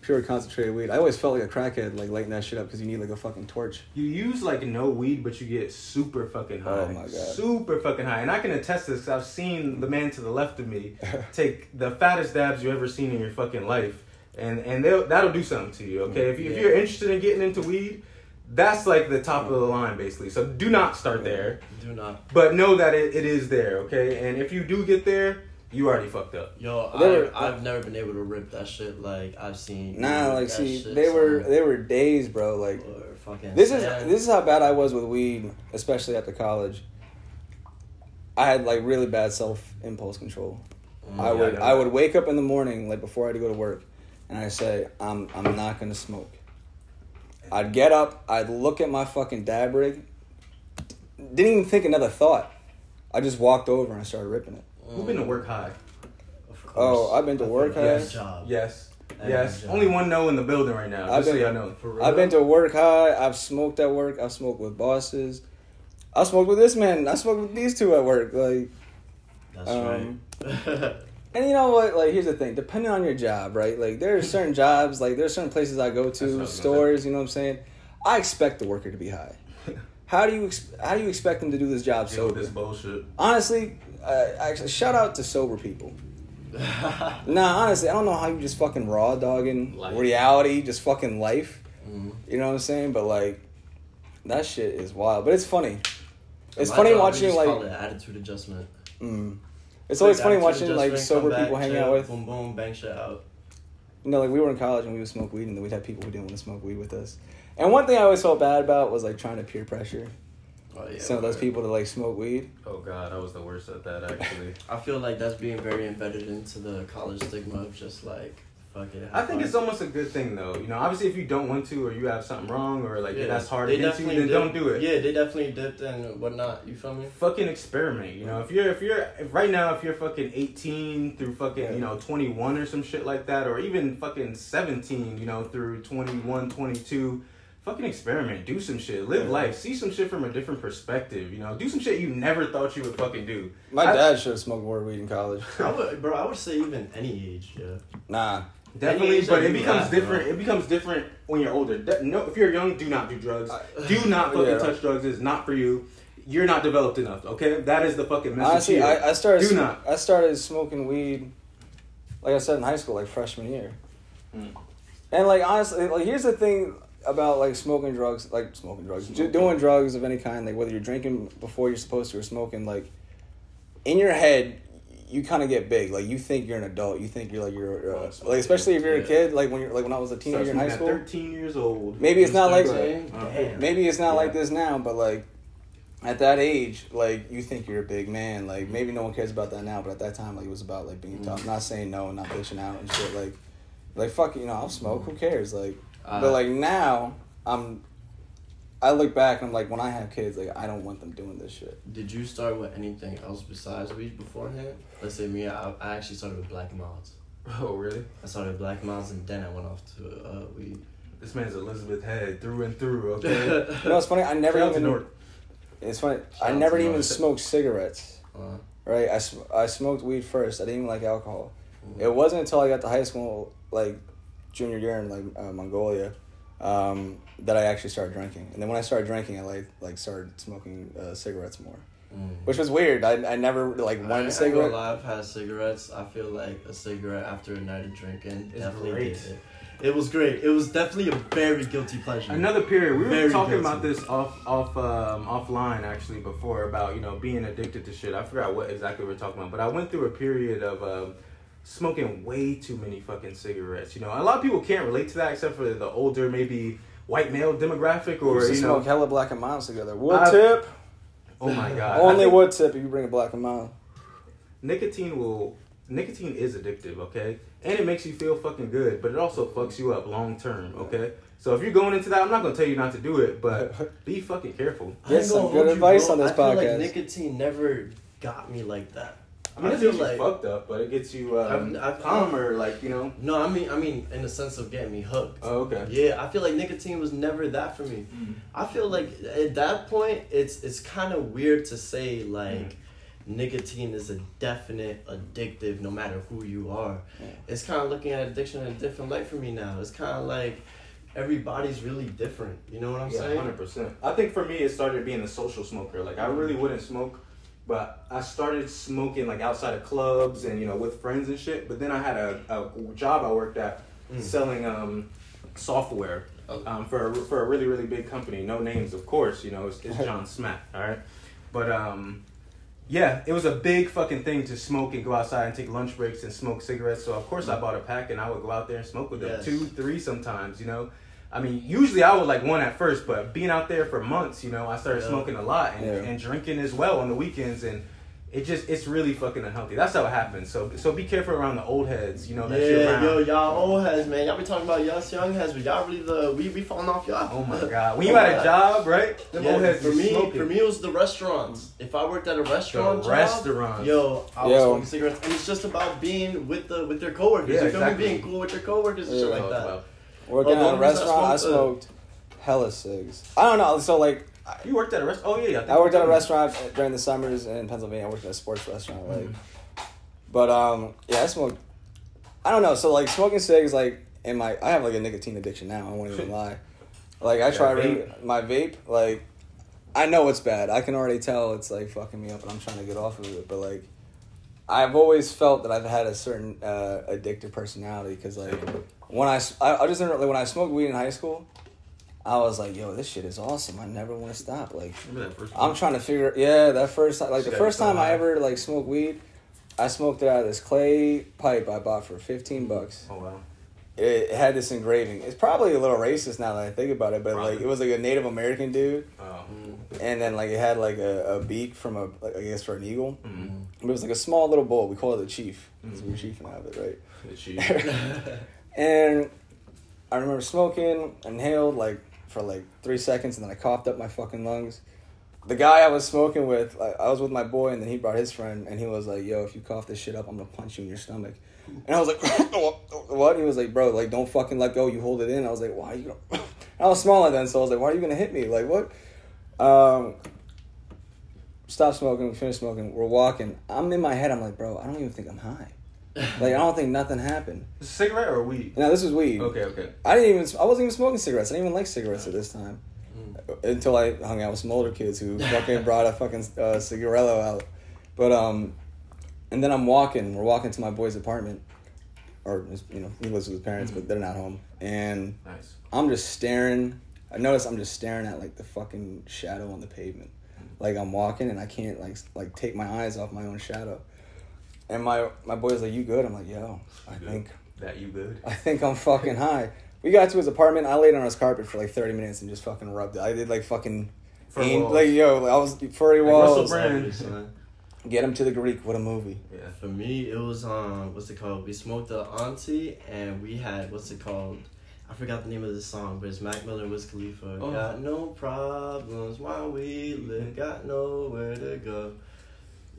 B: pure concentrated weed. I always felt like a crackhead, like lighting that shit up because you need like a fucking torch.
C: You use like no weed, but you get super fucking oh high.
B: Oh my God.
C: Super fucking high. And I can attest to this 'cause I've seen the man to the left of me take the fattest dabs you ever seen in your fucking life. And and they'll, that'll do something to you, okay? Mm, if, you, if you're interested in getting into weed, that's like the top of the line, basically. So do not start there.
D: Do not.
C: But know that it, it is there, okay? And if you do get there, you already fucked up.
D: Yo,
B: They
D: I, I've never been able to rip that shit like I've seen.
B: Nah, like see,
D: shit,
B: they were
D: son.
B: they were days, bro. Like
D: Or fucking
B: This is this is how bad I was with weed, especially after college. I had like really bad self impulse control.
D: Mm,
B: I
C: yeah,
B: would
C: I
B: I, would wake up in the morning like before I had to go to work, and I say I'm I'm not gonna smoke. I'd get up, I'd look at my fucking dab rig, didn't even think another thought. I just walked over and I started ripping it.
C: Who been to work high?
D: Of course.
B: Oh, I've been to
D: I
B: work
D: think that's
C: high.
D: Job.
C: Yes.
D: That
C: Yes.
D: is a
C: Only one no in the building right now.
B: I've
C: Just so
B: been-
C: y'all know.
D: For real.
B: I've been to work high. I've smoked at work. I've smoked with bosses. I smoked with this man. I smoked with these two at work. Like,
D: That's
B: um,
D: right.
B: and you know what? Like, here's the thing. Depending on your job, right? Like, there are certain jobs. Like, there are certain places I go
C: That's what I
B: to, stores. You know what I'm saying? I expect the worker to be high. How do you ex- how do you expect them to do this job sober?
C: this bullshit.
B: Honestly, uh, actually, shout out to sober people. Nah, honestly, I don't know how you just fucking raw dogging
C: Life.
B: reality, just fucking life.
D: Mhm.
B: You know what I'm saying? But like, that shit is wild. But it's funny. It's
D: My
B: funny
D: job,
B: watching
D: just
B: like.
D: attitude adjustment.
B: Mm, it's always
D: Like,
B: funny watching like sober
D: come back,
B: people hang
D: chill,
B: out with.
D: Boom, boom, bang shit out.
B: You know, like we were in college and we would smoke weed, and then we'd have people who didn't want to smoke weed with us. And one thing I always felt bad about was like trying to peer pressure
D: Oh, yeah,
B: some of those people to like smoke weed.
C: Oh god, I was the worst at that actually.
D: I feel like that's being very embedded into the college stigma of just like fucking.
C: I think it's almost a good thing though. You know, obviously if you don't want to or you have something wrong or like that's hard against you, then
D: dipped-
C: don't do it.
D: Yeah, they definitely dipped and whatnot. You feel me?
C: Fucking experiment, you know. If you're if you're if right now if you're fucking 18 through fucking, you know, 21 or some shit like that or even fucking 17, you know, through 21, 22, fucking experiment, do some shit, live
B: Yeah.
C: life, see some shit from a different perspective, you know. Do some shit you never thought you would fucking do.
B: My
C: I-
B: dad should have smoked more weed in college.
D: I would, bro. I would say even any age. Yeah.
B: Nah,
C: Definitely, but it becomes different. It becomes different when you're older. De- no, if you're young, do not do drugs. Do not fucking
B: Yeah.
C: touch drugs. It's not for you. You're not developed enough. Okay, that is the fucking message
B: honestly,
C: here.
B: I, I started.
C: Do
B: sm-
C: not.
B: I started smoking weed, like I said in high school, like freshman year.
C: Mm.
B: And like honestly, like here's the thing about like smoking drugs, like smoking drugs, ju- doing drugs of any kind, like whether you're drinking before you're supposed to or smoking, like in your head, you kind of get big. Like you think you're an adult. You think you're like you're uh, like especially if you're a kid. Like when you're like when I was a
C: Start
B: teenager in high school.
C: 13 years old.
B: Maybe it's not like
C: Damn.
B: maybe it's not
C: Yeah.
B: like this now, but like at that age, like you think you're a big man. Like maybe no one cares about that now, but at that time, like it was about like being tough, not saying no, not bitching out and shit. Like, like fuck, it, you know, I'll smoke. Who cares? Like,
D: Uh,
B: but like now, I'm. I look back and I'm like, when I have kids, like I don't want them doing this shit.
D: Did you start with anything else besides weed beforehand? Let's say me, I, I actually started with Black Mounds.
C: Oh, really?
D: I started with Black Mounds and then I went off to uh, weed.
C: This man's Elizabeth Head through and through. Okay.
B: You know, it's funny. I never
C: Shout
B: even.
C: North.
B: It's funny.
D: Shout
B: I never even
D: North.
B: smoked cigarettes.
D: Uh,
B: Right. I, sm- I smoked weed first. I didn't even like alcohol.
D: Mhm.
B: It wasn't until I got to high school, like junior year in like uh, Mongolia, um, that I actually started drinking. And then when I started drinking, I like like started smoking uh, cigarettes more,
D: mm.
B: which was weird. I, I never like
D: I,
B: wanted
D: I
B: a cigarette.
D: Go I've had cigarettes. I feel like a cigarette after a night of drinking
C: It's
D: definitely
C: great.
D: did it. It was great. It was definitely a very guilty pleasure.
C: Another period. We were
D: Very
C: talking
D: guilty.
C: about this off off um, offline actually before about you know being addicted to shit. I forgot what exactly we were talking about, but I went through a period of um, smoking way too many fucking cigarettes. You know, a lot of people can't relate to that except for the older maybe white male demographic or
B: used to
C: you know.
B: smoke hella Black and Milds together. Wood
C: I've-
B: tip.
C: Oh my god!
B: Only
C: think
B: wood tip if you bring a black and mild.
C: nicotine will nicotine is addictive. Okay, and it makes you feel fucking good, but it also fucks you up long term. Okay. So if you're going into that, I'm not gonna tell you not to do it, but be fucking careful.
D: I
B: Get some good
D: hold you,
B: advice on this
D: I feel
B: podcast.
D: like nicotine never got me like that.
C: I mean,
D: I
C: it
D: feel
C: gets you
D: like
C: fucked up, but it gets you um,
D: I've- I've-
C: calmer, like you know.
D: no, I mean, I mean, in the sense of getting me hooked.
C: Oh, okay.
D: Yeah, I feel like nicotine was never that for me. I feel like at that point, it's it's kind of weird to say like nicotine is a definite addictive, no matter who you are.
B: Yeah.
D: It's kind of looking at addiction in a different light for me now. It's kind of like everybody's really different. You know what I'm
C: Yeah,
D: saying?
C: hundred percent. I think for me, it started being a social smoker. Like I really wouldn't smoke, but I started smoking like outside of clubs and you know with friends and shit. But then I had a, a job I worked at
D: Mm.
C: selling um, software um, for a, for a really really big company. No names, of course. You know, it's, it's John Smack. All right, but um. Yeah, it was a big fucking thing to smoke and go outside and take lunch breaks and smoke cigarettes. So of course I bought a pack and I would go out there and smoke with them
D: Yes.
C: two, three sometimes. You know, I mean, usually I would like one at first, but being out there for months, you know, I started
D: Yeah.
C: smoking a lot and,
B: Yeah.
C: and drinking as well on the weekends, and it just it's really fucking unhealthy. That's how it happens. So so be careful around the old heads, you know, that you're
D: Yeah,
C: around.
D: yo, y'all old heads, man. Y'all be talking about us young heads, but y'all really the we we falling off y'all.
C: Oh my god, when you at a job, right? Them
D: Yeah,
C: old heads
D: for me,
C: smoking.
D: for me, it was the restaurants. If I worked at a restaurant,
C: the
D: job, yo, I was
B: Yo.
D: smoking cigarettes, and it's just about being with the with your coworkers.
C: Yeah,
D: you feel
C: exactly.
D: Being cool with your coworkers and
B: Yeah.
D: shit like that.
C: about-
B: Working
D: Oh,
B: at a
D: only reason I
B: restaurant, I
D: smoked, uh,
B: hella cigs. I don't know. So like, I-
C: You worked at a restaurant. Oh yeah, yeah.
B: I worked at a restaurant during the summers in Pennsylvania. I worked at a sports restaurant, like. But um, yeah, I smoked. I don't know. So like, smoking cigs, like, in my, I have like a nicotine addiction now. I won't even lie. Like, I try
C: vape.
B: my vape. Like, I know it's bad. I can already tell it's like fucking me up, and I'm trying to get off of it. But like, I've always felt that I've had a certain uh, addictive personality because like when I, I, I just remember like, when I smoked weed in high school, I was like, yo, this shit is awesome. I never want to stop. Like, I'm trying to figure. Yeah, that first time, like the first time I ever like smoked weed, I smoked it out of this clay pipe I bought for 15 bucks.
C: Oh wow.
B: It, it had this engraving. It's probably a little racist now that I think about it, but like it was like a Native American dude,
C: Oh.
B: And then like it had like a, a beak from a like, I guess for an eagle.
C: Mm.
B: But it was like a small little bowl. We call it the chief
C: Mhm.
B: we're chiefing out of it, right?
C: The cheese.
B: And I remember smoking, inhaled like for like three seconds, and then I coughed up my fucking lungs. The guy I was smoking with, I, I was with my boy, and then he brought his friend, and he was like, "Yo, if you cough this shit up, I'm gonna punch you in your stomach." And I was like, "What?" He was like, "Bro, like don't fucking let go. You hold it in." I was like, "Why are you?" Gonna... I was smaller then, so I was like, "Why are you gonna hit me? Like what?" Um, stop smoking. We finished smoking. We're walking. I'm in my head. I'm like, "Bro, I don't even think I'm high. Like I don't think nothing happened."
C: Cigarette or weed?
B: No, this was weed.
C: Okay, okay.
B: I didn't even. I wasn't even smoking cigarettes. I didn't even like cigarettes at this time. Until I hung out with some older kids who fucking brought a fucking uh, cigarillo out. But um, and then I'm walking. We're walking to my boy's apartment, or you know he lives with his parents, but they're not home. And
C: Nice.
B: I'm just staring. I notice I'm just staring at like the fucking shadow on the pavement. Like I'm walking and I can't like like take my eyes off my own shadow. And my my boy's like, "You good?" I'm like, "Yo, I
C: Good.
B: think
C: That you good?
B: I think I'm fucking high. We got to his apartment. I laid on his carpet for like 30 minutes and just fucking rubbed it. I did like fucking
C: For
B: Ain't-
C: walls.
B: like yo, I was furry
C: Like
B: walls.
C: Russell Brand.
B: Get him to the Greek. What a movie.
C: yeah.
D: For me, it was um, what's it called? We smoked the auntie, and we had what's it called? I forgot the name of the song, but it's Mac Miller and Wiz Khalifa.
C: Oh.
D: Got no problems while we live, got nowhere to go.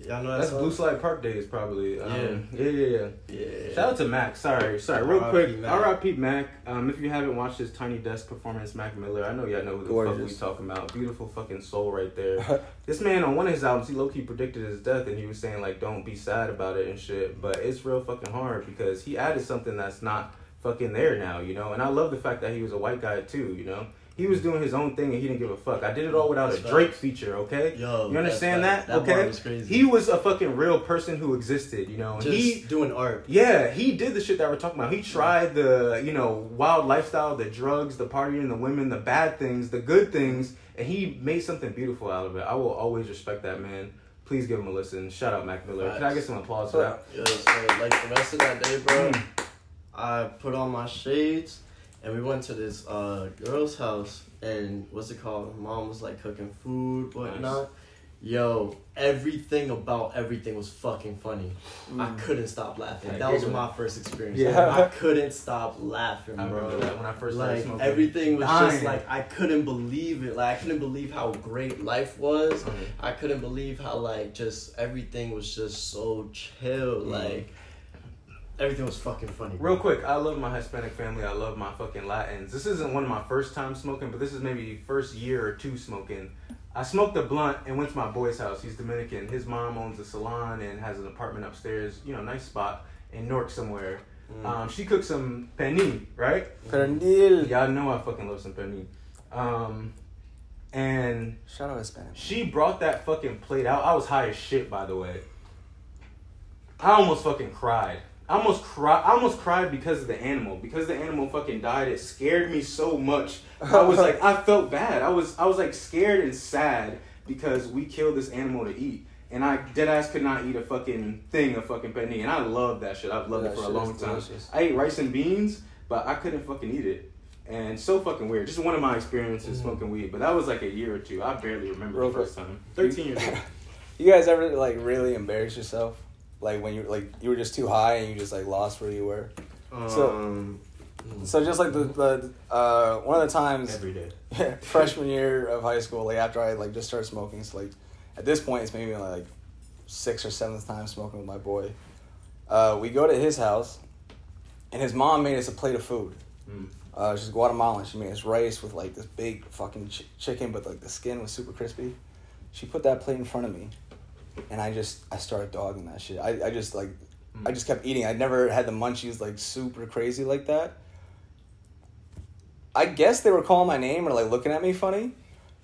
D: Y'all know that
C: That's
D: song?
C: Blue Slide Park days, probably. Um,
D: Yeah.
C: yeah, yeah, yeah.
D: Yeah.
C: Shout out to Mac. Sorry, sorry. Real
D: R.I.P.
C: quick. R.I.P. Mac. Um, if you haven't watched his Tiny Desk performance, Mac Miller, I know y'all know who the fuck we talking about. Beautiful fucking soul right there. this man on one of his albums, he low key predicted his death, and he was saying like, "Don't be sad about it and shit." But it's real fucking hard because he added something that's not fucking there now, you know. And I love the fact that he was a white guy too, you know. He was doing his own thing and he didn't give a fuck. I did it all without a Drake feature, okay?
D: Yo,
C: you understand that?
D: That
C: okay.
D: was crazy.
C: He was a fucking real person who existed, you know.
D: just
C: he
D: doing art.
C: yeah, he did the shit that we're talking about. He tried the, you know, wild lifestyle, the drugs, the partying, the women, the bad things, the good things, and he made something beautiful out of it. I will always respect that man. Please give him a listen. Shout out Mac Miller. Can I get some applause for that?
D: So like the rest of that day, bro,
C: Mm.
D: I put on my shades and we went to this uh, girl's house and what's it called? Mom was like cooking food, whatnot. Yo, everything about everything was fucking funny. I couldn't stop laughing. That was my first experience.
B: Yeah.
D: I couldn't stop laughing,
C: I
D: bro.
C: remember that when I first
D: like
C: smoking.
D: everything was
C: Dying.
D: just like I couldn't believe it. Like I couldn't believe how great life was.
C: Mhm.
D: I couldn't believe how like just everything was just so chill.
C: Mhm.
D: Like everything was fucking funny.
C: Real quick, I love my Hispanic family. I love my fucking Latins. This isn't one of my first times smoking, but this is maybe first year or two smoking. I smoked a blunt and went to my boy's house. He's Dominican. His mom owns a salon and has an apartment upstairs. You know, nice spot in Newark somewhere.
D: Mm.
C: Um, she cooked some pernil, right?
B: Pernil.
C: Y'all know I fucking love some pernil. Um, and
B: Shout out Hispanic.
C: she brought that fucking plate out. I was high as shit, by the way. I almost fucking cried. I almost cried. I almost cried because of the animal. Because the animal fucking died, it scared me so much. I was like, I felt bad. I was, I was like scared and sad because we killed this animal to eat, and I dead ass could not eat a fucking thing of fucking penne, and I love that shit. I've loved
B: That
C: it for a long time.
B: delicious.
C: I ate rice and beans, but I couldn't fucking eat it. And so fucking weird. Just one of my experiences mm. smoking weed, but that was like a year or two. I barely remember.
B: Real
C: the first
B: quick.
C: time. Thirteen years old.
B: You guys ever like really embarrass yourself? Like when you like you were just too high and you just like lost where you were. So-
D: Um,
B: So just like the the uh, one of the times
C: Every day.
B: freshman year of high school, like after I like just started smoking, so like at this point it's maybe like sixth or seventh time smoking with my boy. Uh, we go to his house, and his mom made us a plate of food.
C: Mm.
B: Uh, she's Guatemalan. She made us rice with like this big fucking ch- chicken, but like the skin was super crispy. She put that plate in front of me, and I just I started dogging that shit. I, I just like hmm. I just kept eating. I'd never had the munchies like super crazy like that. I guess they were calling my name or like looking at me funny,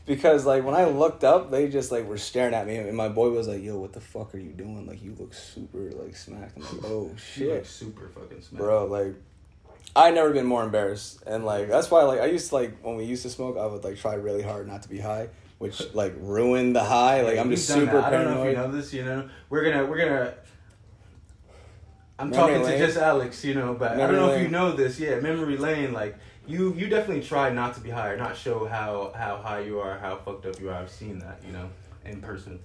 B: because like when I looked up, they just like were staring at me, and my boy was like, "Yo, what the fuck are you doing? Like you look super like smacked." I'm like, "Oh shit."
C: super fucking smacked.
B: bro like i never been more embarrassed and like that's why like i used to like when we used to smoke i would like try really hard not to be high which like ruined the high like i'm just super
C: that. I don't know if you know this. You know, we're gonna we're gonna. I'm
B: Memory
C: talking
B: lane?
C: to just Alex, you know, but I don't know if you know this. Yeah, memory lane. Like you, you definitely try not to be high or not show how how high you are, how fucked up you are. I've seen that, you know, in person.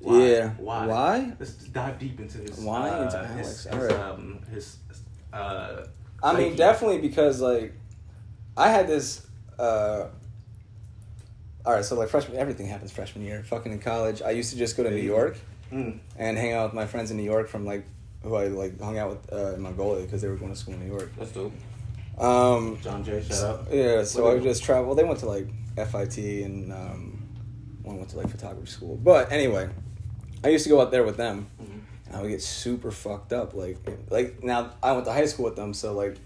B: Yeah.
C: Why?
B: Why?
C: Let's dive deep into his.
B: Why
C: uh,
B: into
C: his,
B: Alex?
C: his,
B: Alright.
C: um, his uh,
B: i mean definitely because like i had this uh all right so like freshman everything happens freshman year fucking in college i used to just go to new york
C: Mm.
B: and hang out with my friends in new york from like who i like hung out with uh, in mongolia because they were going to school in new york
C: That's dope.
B: um
C: John Jay, shout out.
B: Yeah, so I would just travel. They went to like FIT and um, one went to like photography school. But anyway, I used to go out there with them,
C: Mhm.
B: and I would get super fucked up. Like, like now I went to high school with them, so like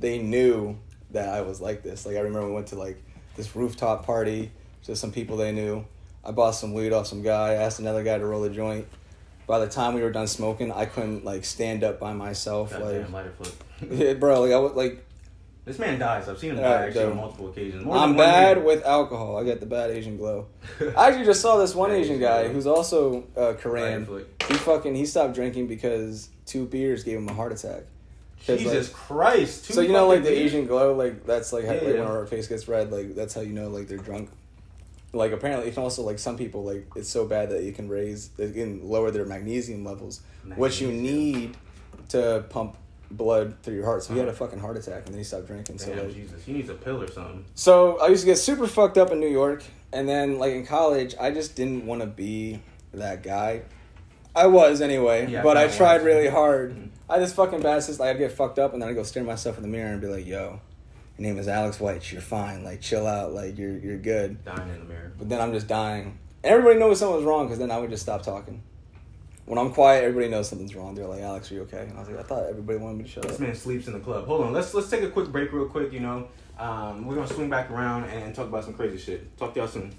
B: they knew that I was like this. Like I remember we went to like this rooftop party to some people they knew. I bought some weed off some guy. Asked another guy to roll a joint. By the time we were done smoking, I couldn't like stand up by myself.
C: Goddamn,
B: like,
C: lighter flip.
B: yeah, bro, like I would like
C: This man dies. I've seen him die actually on multiple occasions. More
B: I'm bad
C: year.
B: with alcohol. I get the bad Asian glow. I actually just saw this one Asian guy who's also uh, Korean. He fucking he stopped drinking because two beers gave him a heart attack.
C: Jesus
B: like-
C: Christ!
B: so you know, like the? Asian glow, like that's like, how,
C: Yeah,
B: like
C: yeah.
B: when our face gets red, like that's how you know like they're drunk. Like apparently it can also like some people like it's so bad that it can raise it can lower their magnesium levels, which you need to pump blood through your heart. So he had a
C: Uh-huh.
B: fucking heart attack and then he stopped drinking. So
C: Damn,
B: like,
C: Jesus, he needs a pill or something.
B: so I used to get super fucked up in New York, and then like in college, I just didn't want to be that guy. I was anyway,
C: Yeah,
B: but I
C: kinda
B: tried really hard.
C: Mhm.
B: I had this fucking bad system. I'd get fucked up, and then I'd go stare at myself in the mirror and be like, "Yo, your name is Alex White. You're fine. Like, chill out. Like, you're you're good."
C: Dying in the mirror.
B: But then I'm just dying. And everybody knows something's wrong because then I would just stop talking. When I'm quiet, everybody knows something's wrong. They're like, "Alex, are you okay?" And I was like, "I thought everybody wanted me to shut
C: This
B: up."
C: This man sleeps in the club. Hold on, let's let's take a quick break real quick. You know, um, we're gonna swing back around and talk about some crazy shit. Talk to y'all soon.